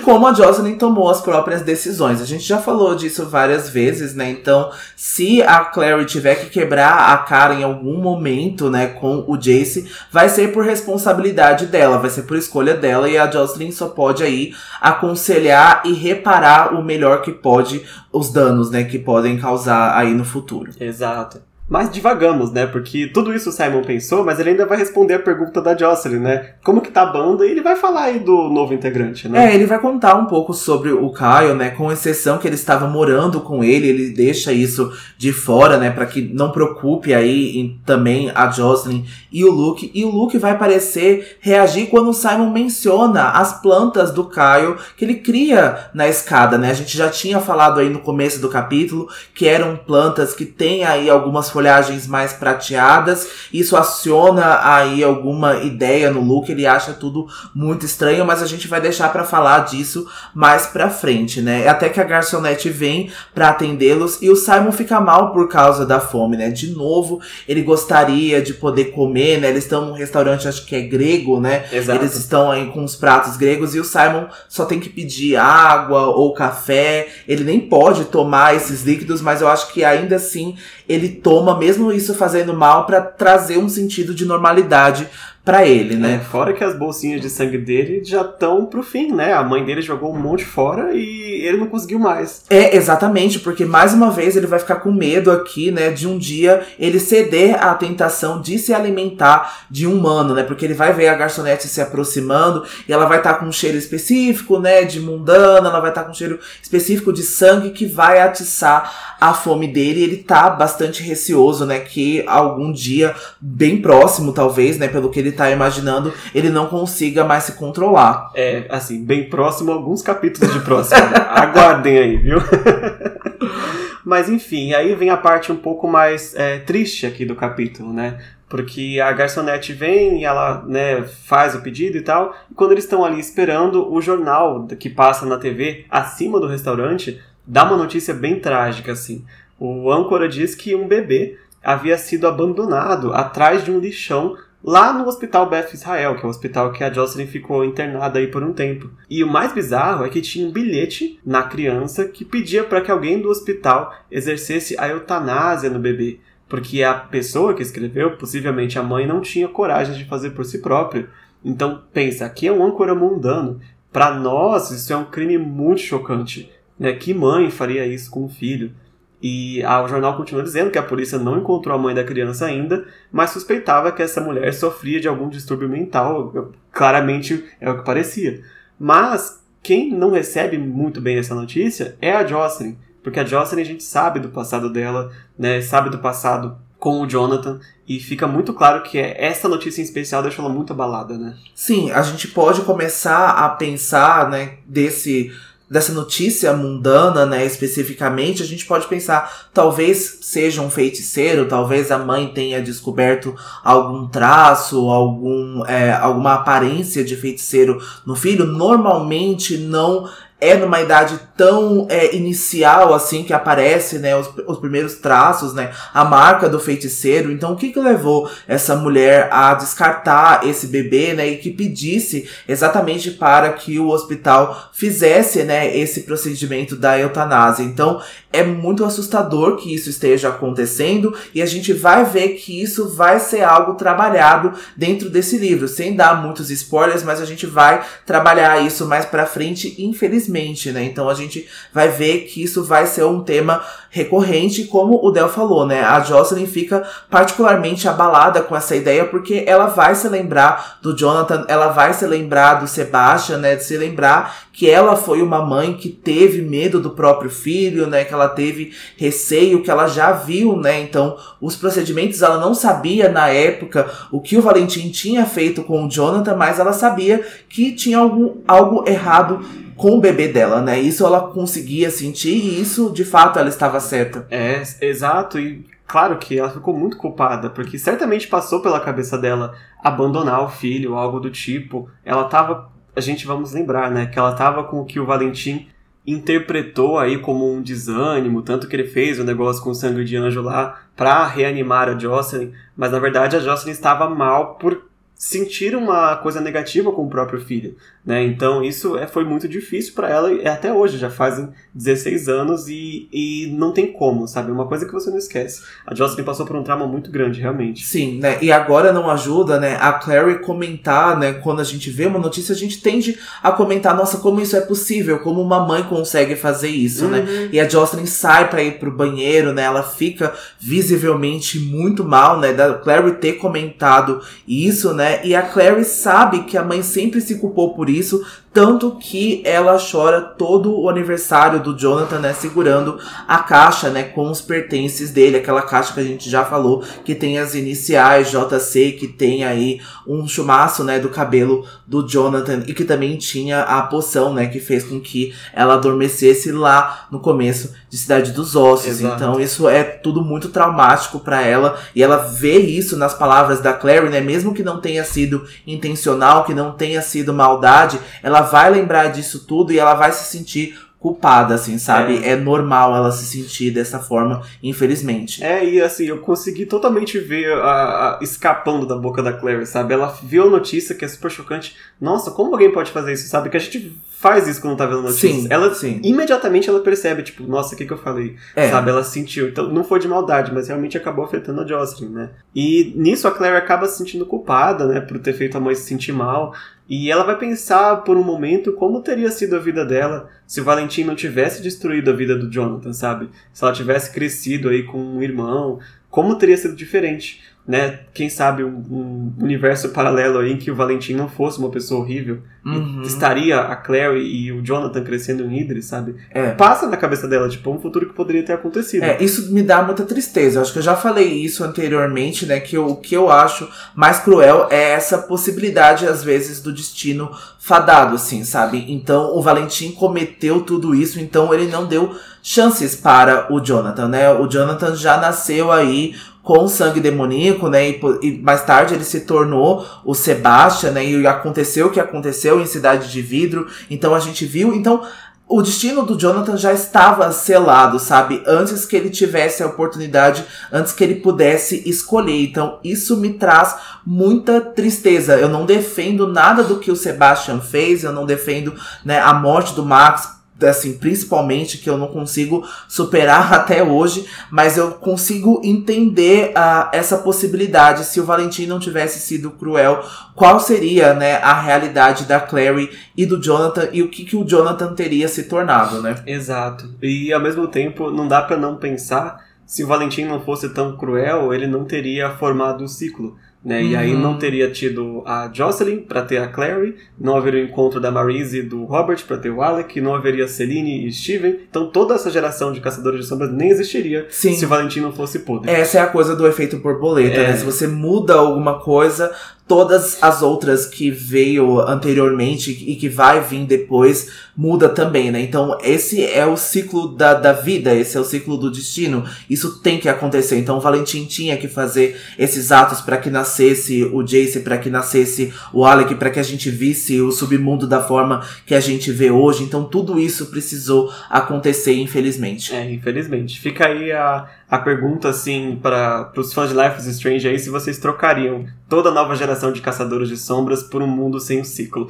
como a Jocelyn tomou as próprias decisões. A gente já falou disso várias vezes, né? Então, se a Clary tiver que quebrar a cara em algum momento, né, com o Jace, vai ser por responsabilidade dela, vai ser por escolha dela e a Jocelyn só pode aí aconselhar e reparar o melhor que pode os danos, né, que podem causar aí no futuro. Exato. Mas divagamos, né? Porque tudo isso o Simon pensou, mas ele ainda vai responder a pergunta da Jocelyn, né? Como que tá a banda? E ele vai falar aí do novo integrante, né? É, ele vai contar um pouco sobre o Kyle, né? Com exceção que ele estava morando com ele, ele deixa isso de fora, né? Para que não preocupe aí também a Jocelyn e o Luke. E o Luke vai parecer reagir quando o Simon menciona as plantas do Kyle que ele cria na escada, né? A gente já tinha falado aí no começo do capítulo que eram plantas que têm aí algumas folhagens mais prateadas. Isso aciona aí alguma ideia no look. Ele acha tudo muito estranho, mas a gente vai deixar para falar disso mais pra frente, né? Até que a garçonete vem para atendê-los e o Simon fica mal por causa da fome, né? De novo, ele gostaria de poder comer, né? Eles estão num restaurante, acho que é grego, né? Exato. Eles estão aí com os pratos gregos e o Simon só tem que pedir água ou café. Ele nem pode tomar esses líquidos, mas eu acho que ainda assim ele toma, mesmo isso fazendo mal, para trazer um sentido de normalidade para ele, né? É, fora que as bolsinhas de sangue dele já estão pro fim, né? A mãe dele jogou um monte fora e ele não conseguiu mais. É, exatamente, porque mais uma vez ele vai ficar com medo aqui, né, de um dia ele ceder à tentação de se alimentar de um humano, né? Porque ele vai ver a garçonete se aproximando e ela vai estar tá com um cheiro específico, né, de mundana, ela vai estar tá com um cheiro específico de sangue que vai atiçar a fome dele. E ele tá bastante receoso, né, que algum dia bem próximo, talvez, né, pelo que ele tá imaginando, ele não consiga mais se controlar. É, assim, bem próximo, alguns capítulos de próximo. Aguardem aí, viu? Mas enfim, aí vem a parte um pouco mais é, triste aqui do capítulo, né? Porque a garçonete vem e ela né, faz o pedido e tal. E quando eles estão ali esperando, o jornal que passa na TV acima do restaurante dá uma notícia bem trágica, assim. O âncora diz que um bebê havia sido abandonado atrás de um lixão lá no Hospital Beth Israel, que é o hospital que a Jocelyn ficou internada aí por um tempo. E o mais bizarro é que tinha um bilhete na criança que pedia para que alguém do hospital exercesse a eutanásia no bebê, porque a pessoa que escreveu, possivelmente a mãe, não tinha coragem de fazer por si própria. Então, pensa, aqui é um âncora mundano. Para nós, isso é um crime muito chocante. Né? Que mãe faria isso com o filho? E o jornal continua dizendo que a polícia não encontrou a mãe da criança ainda, mas suspeitava que essa mulher sofria de algum distúrbio mental. Claramente é o que parecia. Mas quem não recebe muito bem essa notícia é a Jocelyn, porque a Jocelyn a gente sabe do passado dela, né, sabe do passado com o Jonathan e fica muito claro que é, essa notícia em especial deixou ela muito abalada, né? Sim, a gente pode começar a pensar, né, desse dessa notícia mundana, né, especificamente, a gente pode pensar, talvez seja um feiticeiro, talvez a mãe tenha descoberto algum traço, algum, é, alguma aparência de feiticeiro no filho. Normalmente não é numa idade tão é, inicial assim que aparece né os, os, primeiros traços né a marca do feiticeiro. Então o que que levou essa mulher a descartar esse bebê né e que pedisse exatamente para que o hospital fizesse né esse procedimento da eutanásia? Então é muito assustador que isso esteja acontecendo e a gente vai ver que isso vai ser algo trabalhado dentro desse livro sem dar muitos spoilers mas a gente vai trabalhar isso mais para frente infelizmente infelizmente, né? Então a gente vai ver que isso vai ser um tema recorrente, como o Del falou, né? A Jocelyn fica particularmente abalada com essa ideia porque ela vai se lembrar do Jonathan, ela vai se lembrar do Sebastian, né? De se lembrar que ela foi uma mãe que teve medo do próprio filho, né? Que ela teve receio, que ela já viu, né? Então, os procedimentos ela não sabia na época o que o Valentim tinha feito com o Jonathan, mas ela sabia que tinha algum, algo errado com o bebê dela, né? Isso ela conseguia sentir e isso, de fato, ela estava certa. É, exato. E claro que ela ficou muito culpada, porque certamente passou pela cabeça dela abandonar o filho, algo do tipo. Ela tava. A gente vamos lembrar, né? Que ela tava com o que o Valentim interpretou aí como um desânimo, tanto que ele fez o negócio com o sangue de anjo lá para reanimar a Jocelyn, mas na verdade a Jocelyn estava mal por sentir uma coisa negativa com o próprio filho, né? Então isso é, foi muito difícil para ela e até hoje já fazem 16 anos e, e não tem como, sabe? Uma coisa que você não esquece. A Jocelyn passou por um trauma muito grande, realmente. Sim, né? E agora não ajuda, né? A Clary comentar, né? Quando a gente vê uma notícia, a gente tende a comentar, nossa, como isso é possível? Como uma mãe consegue fazer isso, né? uhum. né? E a Jocelyn sai para ir pro banheiro, né? Ela fica visivelmente muito mal, né? Da Clary ter comentado isso, né? E a Clary sabe que a mãe sempre se culpou por isso, tanto que ela chora todo o aniversário do Jonathan, né, segurando a caixa, né, com os pertences dele, aquela caixa que a gente já falou, que tem as iniciais JC, que tem aí um chumaço, né, do cabelo do Jonathan e que também tinha a poção, né, que fez com que ela adormecesse lá no começo de Cidade dos Ossos. Exato. Então isso é tudo muito traumático para ela e ela vê isso nas palavras da Clary, né, mesmo que não tenha sido intencional, que não tenha sido maldade, ela vai lembrar disso tudo e ela vai se sentir culpada, assim, sabe? É. normal ela se sentir dessa forma, infelizmente. É, e assim, eu consegui totalmente ver a, a, escapando da boca da Clary, sabe? Ela viu a notícia que é super chocante. Nossa, como alguém pode fazer isso, sabe? Que a gente faz isso quando tá vendo notícia. Sim, ela, sim. imediatamente ela percebe, tipo, nossa, o que que eu falei? É. Sabe? Ela sentiu. Então, não foi de maldade, mas realmente acabou afetando a Jocelyn, né? E nisso a Clary acaba se sentindo culpada, né? Por ter feito a mãe se sentir mal. E ela vai pensar por um momento como teria sido a vida dela se o Valentim não tivesse destruído a vida do Jonathan, sabe? Se ela tivesse crescido aí com um irmão, como teria sido diferente, né? Quem sabe um, um universo paralelo aí em que o Valentim não fosse uma pessoa horrível. Uhum. Estaria a Clary e o Jonathan crescendo em Idris, sabe? É. Passa na cabeça dela, tipo, um futuro que poderia ter acontecido. É, isso me dá muita tristeza. Eu acho que eu já falei isso anteriormente, né? Que eu- o que eu acho mais cruel é essa possibilidade, às vezes, do destino fadado, assim, sabe? Então, o Valentim cometeu tudo isso, então ele não deu chances para o Jonathan, né? O Jonathan já nasceu aí com sangue demoníaco, né? E, e mais tarde ele se tornou o Sebastian, né? E aconteceu o que aconteceu em Cidade de Vidro. Então a gente viu. Então o destino do Jonathan já estava selado, sabe? Antes que ele tivesse a oportunidade, antes que ele pudesse escolher. Então, isso me traz muita tristeza. Eu não defendo nada do que o Sebastian fez, eu não defendo né, a morte do Max. Assim, principalmente que eu não consigo superar até hoje, mas eu consigo entender ah, essa possibilidade. Se o Valentim não tivesse sido cruel, qual seria né, a realidade da Clary e do Jonathan e o que, que o Jonathan teria se tornado, né? Exato. E ao mesmo tempo, não dá pra não pensar se o Valentim não fosse tão cruel, ele não teria formado o ciclo. Né? E aí Uhum. não teria tido a Jocelyn pra ter a Clary, não haveria o encontro da Marise e do Robert pra ter o Alec, não haveria Celine e Steven. Então toda essa geração de caçadores de sombras nem existiria Sim. se o Valentim não fosse podre. Essa é a coisa do efeito borboleta, É. né? Se você muda alguma coisa, todas as outras que veio anteriormente e que vai vir depois muda também, né? Então, esse é o ciclo da, da vida, esse é o ciclo do destino. Isso tem que acontecer. Então, o Valentim tinha que fazer esses atos para que nascesse o Jace, para que nascesse o Alec, para que a gente visse o submundo da forma que a gente vê hoje. Então, tudo isso precisou acontecer, infelizmente. É, infelizmente. Fica aí a, a pergunta, assim, para os fãs de Life is Strange aí, se vocês trocariam toda a nova geração de Caçadores de Sombras por um mundo sem um ciclo.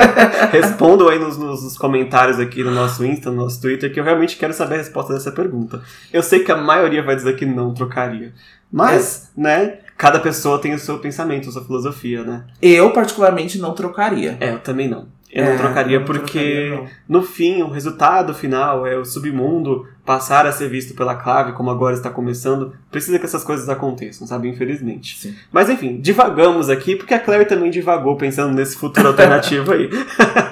Respondam aí nos, nos- comentários aqui no nosso Insta, no nosso Twitter, que eu realmente quero saber a resposta dessa pergunta. Eu sei que a maioria vai dizer que não trocaria. Mas, né, cada pessoa tem o seu pensamento, a sua filosofia, né? Eu, particularmente, não trocaria. É, eu também não. Eu É, não trocaria eu não porque trocaria, não. no fim, o resultado final é o submundo passar a ser visto pela clave, como agora está começando. Precisa que essas coisas aconteçam, sabe? Infelizmente. Sim. Mas enfim, divagamos aqui, porque a Claire também divagou pensando nesse futuro alternativo aí.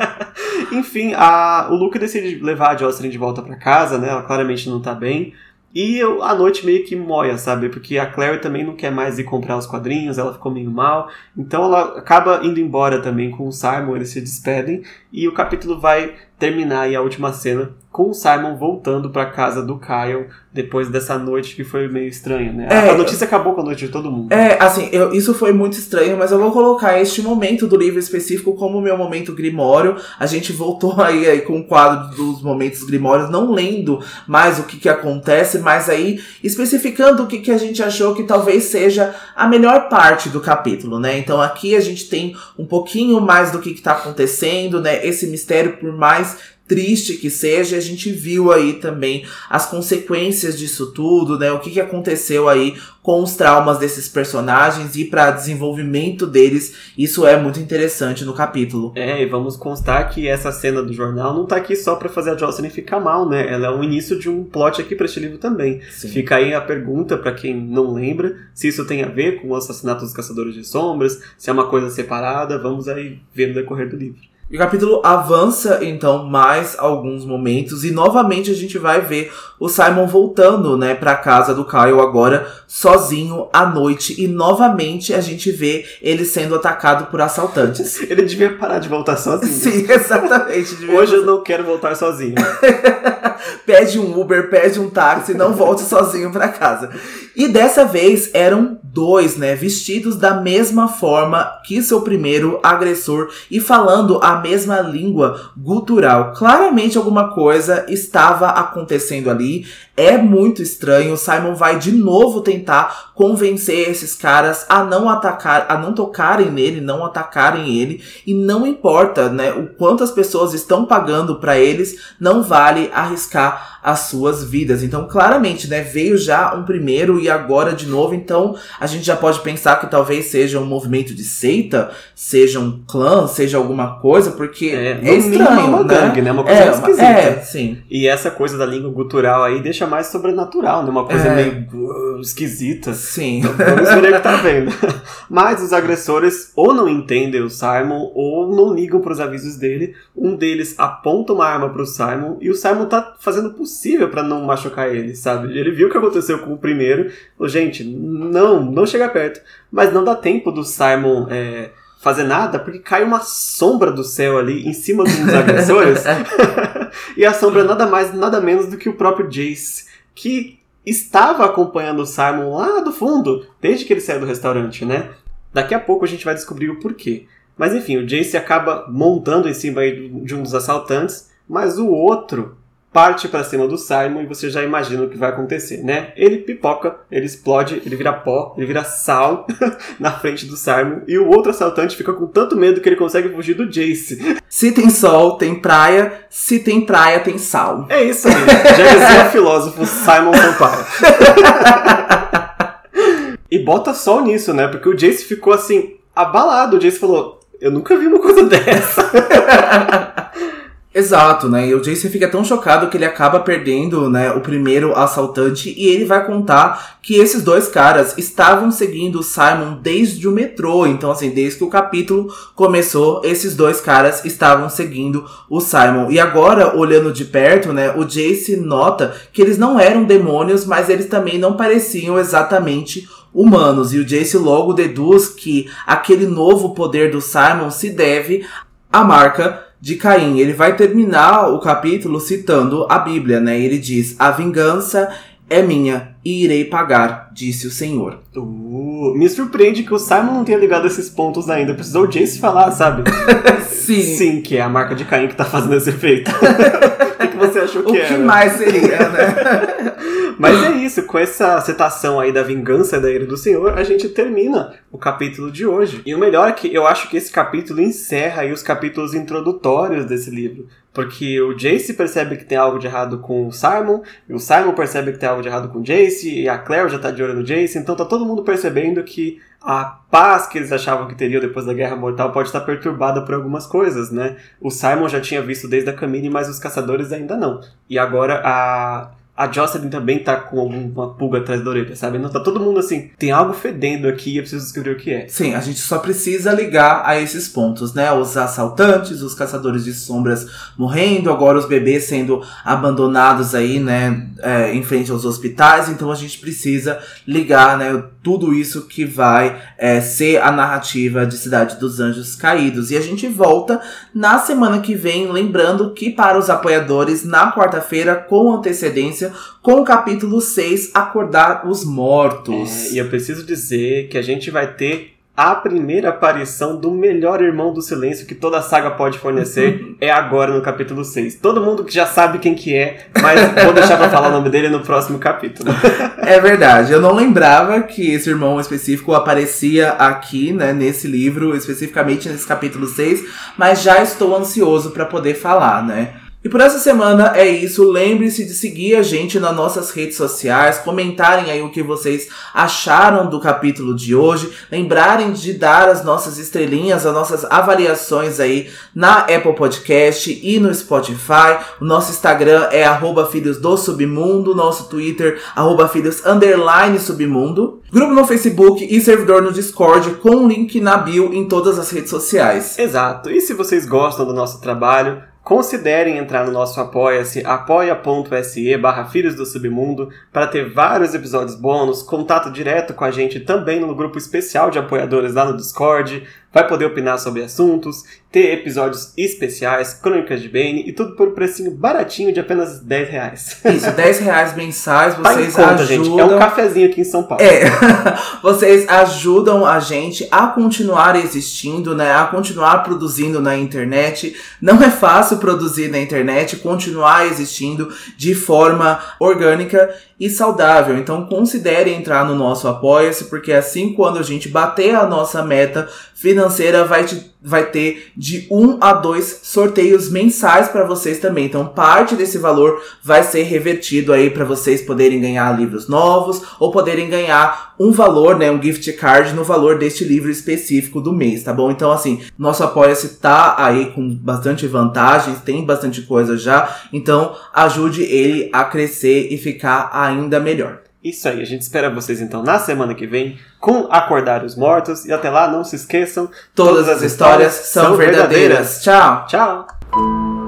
enfim, a, o Luke decide levar a Jocelyn de volta pra casa, né? Ela claramente não tá bem. E eu, a noite meio que moia, sabe? Porque a Claire também não quer mais ir comprar os quadrinhos, ela ficou meio mal. Então ela acaba indo embora também com o Simon, eles se despedem. E o capítulo vai terminar aí a última cena com o Simon voltando pra casa do Kyle depois dessa noite que foi meio estranha, né? É, a notícia acabou com a noite de todo mundo. É, assim, eu- isso foi muito estranho, mas eu vou colocar este momento do livro específico como meu momento grimório. A gente voltou aí, aí com o quadro dos momentos grimórios, não lendo mais o que, que acontece, mas aí especificando o que, que a gente achou que talvez seja a melhor parte do capítulo, né? Então aqui a gente tem um pouquinho mais do que, que tá acontecendo, né? Esse mistério, por mais triste que seja, a gente viu aí também as consequências disso tudo, né? O que, que aconteceu aí com os traumas desses personagens e para desenvolvimento deles. Isso é muito interessante no capítulo. É, e vamos constar que essa cena do jornal não tá aqui só pra fazer a Jocelyn ficar mal, né? Ela é o início de um plot aqui pra este livro também. Sim. Fica aí a pergunta pra quem não lembra se isso tem a ver com o assassinato dos Caçadores de Sombras, se é uma coisa separada, vamos aí ver no decorrer do livro. E o capítulo avança, então, mais alguns momentos e novamente a gente vai ver o Simon voltando, né, pra casa do Kyle agora, sozinho, à noite. E novamente a gente vê ele sendo atacado por assaltantes. Ele devia parar de voltar sozinho. Sim, exatamente. Hoje eu não quero voltar sozinho. pede um Uber, pede um táxi, não volte sozinho para casa. E dessa vez eram dois, né, vestidos da mesma forma que seu primeiro agressor e falando a mesma língua gutural. Claramente alguma coisa estava acontecendo ali. É muito estranho. Simon vai de novo tentar convencer esses caras a não atacar, a não tocarem nele, não atacarem ele. E não importa, né, o quanto as pessoas estão pagando para eles, não vale arriscar as suas vidas. Então, claramente, né, veio já um primeiro e agora de novo. Então, a gente já pode pensar que talvez seja um movimento de seita, seja um clã, seja alguma coisa, porque é, é estranho, uma né? gangue, né? Uma coisa é, esquisita. É, sim. E essa coisa da língua gutural aí deixa mais sobrenatural, né? Uma coisa É. meio uh, esquisita. Sim. Vamos ver o que tá vendo. Mas os agressores ou não entendem o Simon ou não ligam pros avisos dele. Um deles aponta uma arma pro Simon e o Simon tá fazendo o possível pra não machucar ele, sabe? Ele viu o que aconteceu com o primeiro. Falou, gente, não, não chega perto. Mas não dá tempo do Simon é, fazer nada porque cai uma sombra do céu ali em cima dos agressores. e a sombra é nada mais, nada menos do que o próprio Jace, que estava acompanhando o Simon lá do fundo, desde que ele saiu do restaurante, né? Daqui a pouco a gente vai descobrir o porquê. Mas enfim, o Jace acaba montando em cima de um dos assaltantes, mas o outro parte para cima do Simon e você já imagina o que vai acontecer, né? Ele pipoca, ele explode, ele vira pó, ele vira sal na frente do Simon e o outro assaltante fica com tanto medo que ele consegue fugir do Jace. Se tem sol, tem praia. Se tem praia, tem sal. É isso aí. Já dizia o filósofo Simon Sampaio. e bota sol nisso, né? Porque o Jace ficou assim, abalado. O Jace falou: Eu nunca vi uma coisa dessa. Exato, né? E o Jason fica tão chocado que ele acaba perdendo, né, o primeiro assaltante e ele vai contar que esses dois caras estavam seguindo o Simon desde o metrô. Então, assim, desde que o capítulo começou, esses dois caras estavam seguindo o Simon. E agora, olhando de perto, né, o Jace nota que eles não eram demônios, mas eles também não pareciam exatamente humanos. E o Jace logo deduz que aquele novo poder do Simon se deve à marca de Caim. Ele vai terminar o capítulo citando a Bíblia, né? Ele diz: A vingança é minha e irei pagar, disse o Senhor. Uh, me surpreende que o Simon não tenha ligado esses pontos ainda. Precisou o Jace falar, sabe? Sim. Sim, que é a marca de Caim que tá fazendo esse efeito. o você achou que O era? que mais seria, né? Mas é isso, com essa citação aí da vingança da ira do Senhor, a gente termina o capítulo de hoje. E o melhor é que eu acho que esse capítulo encerra aí os capítulos introdutórios desse livro. Porque o Jace percebe que tem algo de errado com o Simon, e o Simon percebe que tem algo de errado com o Jace, e a Claire já tá de olho no Jace, então tá todo mundo percebendo que a paz que eles achavam que teriam depois da Guerra Mortal pode estar perturbada por algumas coisas, né? O Simon já tinha visto desde a Camille, mas os caçadores ainda não. E agora a a Jocelyn também tá com alguma pulga atrás da orelha, sabe? Não tá todo mundo assim, tem algo fedendo aqui eu preciso descobrir o que é. Sim, a gente só precisa ligar a esses pontos, né? Os assaltantes, os caçadores de sombras morrendo, agora os bebês sendo abandonados aí, né? é, em frente aos hospitais. Então a gente precisa ligar, né? Tudo isso que vai é, ser a narrativa de Cidade dos Anjos Caídos. E a gente volta na semana que vem, lembrando que para os apoiadores, na quarta-feira, com antecedência, com o capítulo 6, Acordar os Mortos. É, e eu preciso dizer que a gente vai ter a primeira aparição do melhor irmão do silêncio que toda a saga pode fornecer é agora no capítulo 6. Todo mundo que já sabe quem que é, mas vou deixar pra falar o nome dele no próximo capítulo. É verdade, eu não lembrava que esse irmão específico aparecia aqui, né, nesse livro, especificamente nesse capítulo 6, mas já estou ansioso para poder falar, né? E por essa semana é isso. Lembre-se de seguir a gente nas nossas redes sociais, comentarem aí o que vocês acharam do capítulo de hoje, lembrarem de dar as nossas estrelinhas, as nossas avaliações aí na Apple Podcast e no Spotify. O nosso Instagram é arroba Filhos do Submundo, nosso Twitter, arroba Filhos Underline Submundo. Grupo no Facebook e servidor no Discord com link na bio em todas as redes sociais. Exato. E se vocês gostam do nosso trabalho, considerem entrar no nosso apoia-se, apoia.se barra Filhos do Submundo, para ter vários episódios bônus, contato direto com a gente também no grupo especial de apoiadores lá no Discord, vai poder opinar sobre assuntos, ter episódios especiais, crônicas de Bane e tudo por um precinho baratinho de apenas 10 reais. Isso, 10 reais mensais, vocês tá conta, ajudam. Gente. É um cafezinho aqui em São Paulo. É, vocês ajudam a gente a continuar existindo, né? A continuar produzindo na internet. Não é fácil produzir na internet, continuar existindo de forma orgânica e saudável. Então considere entrar no nosso Apoia-se, porque assim quando a gente bater a nossa meta financeira, vai, te, vai ter de um a dois sorteios mensais para vocês também. Então parte desse valor vai ser revertido aí para vocês poderem ganhar livros novos ou poderem ganhar um valor, né, um gift card no valor deste livro específico do mês, tá bom? Então assim, nosso Apoia-se tá aí com bastante vantagens, tem bastante coisa já, então ajude ele a crescer e ficar ainda melhor. Isso aí, a gente espera vocês então na semana que vem com Acordar os Mortos. E até lá, não se esqueçam: todas, todas as histórias, histórias são verdadeiras. verdadeiras. Tchau! Tchau!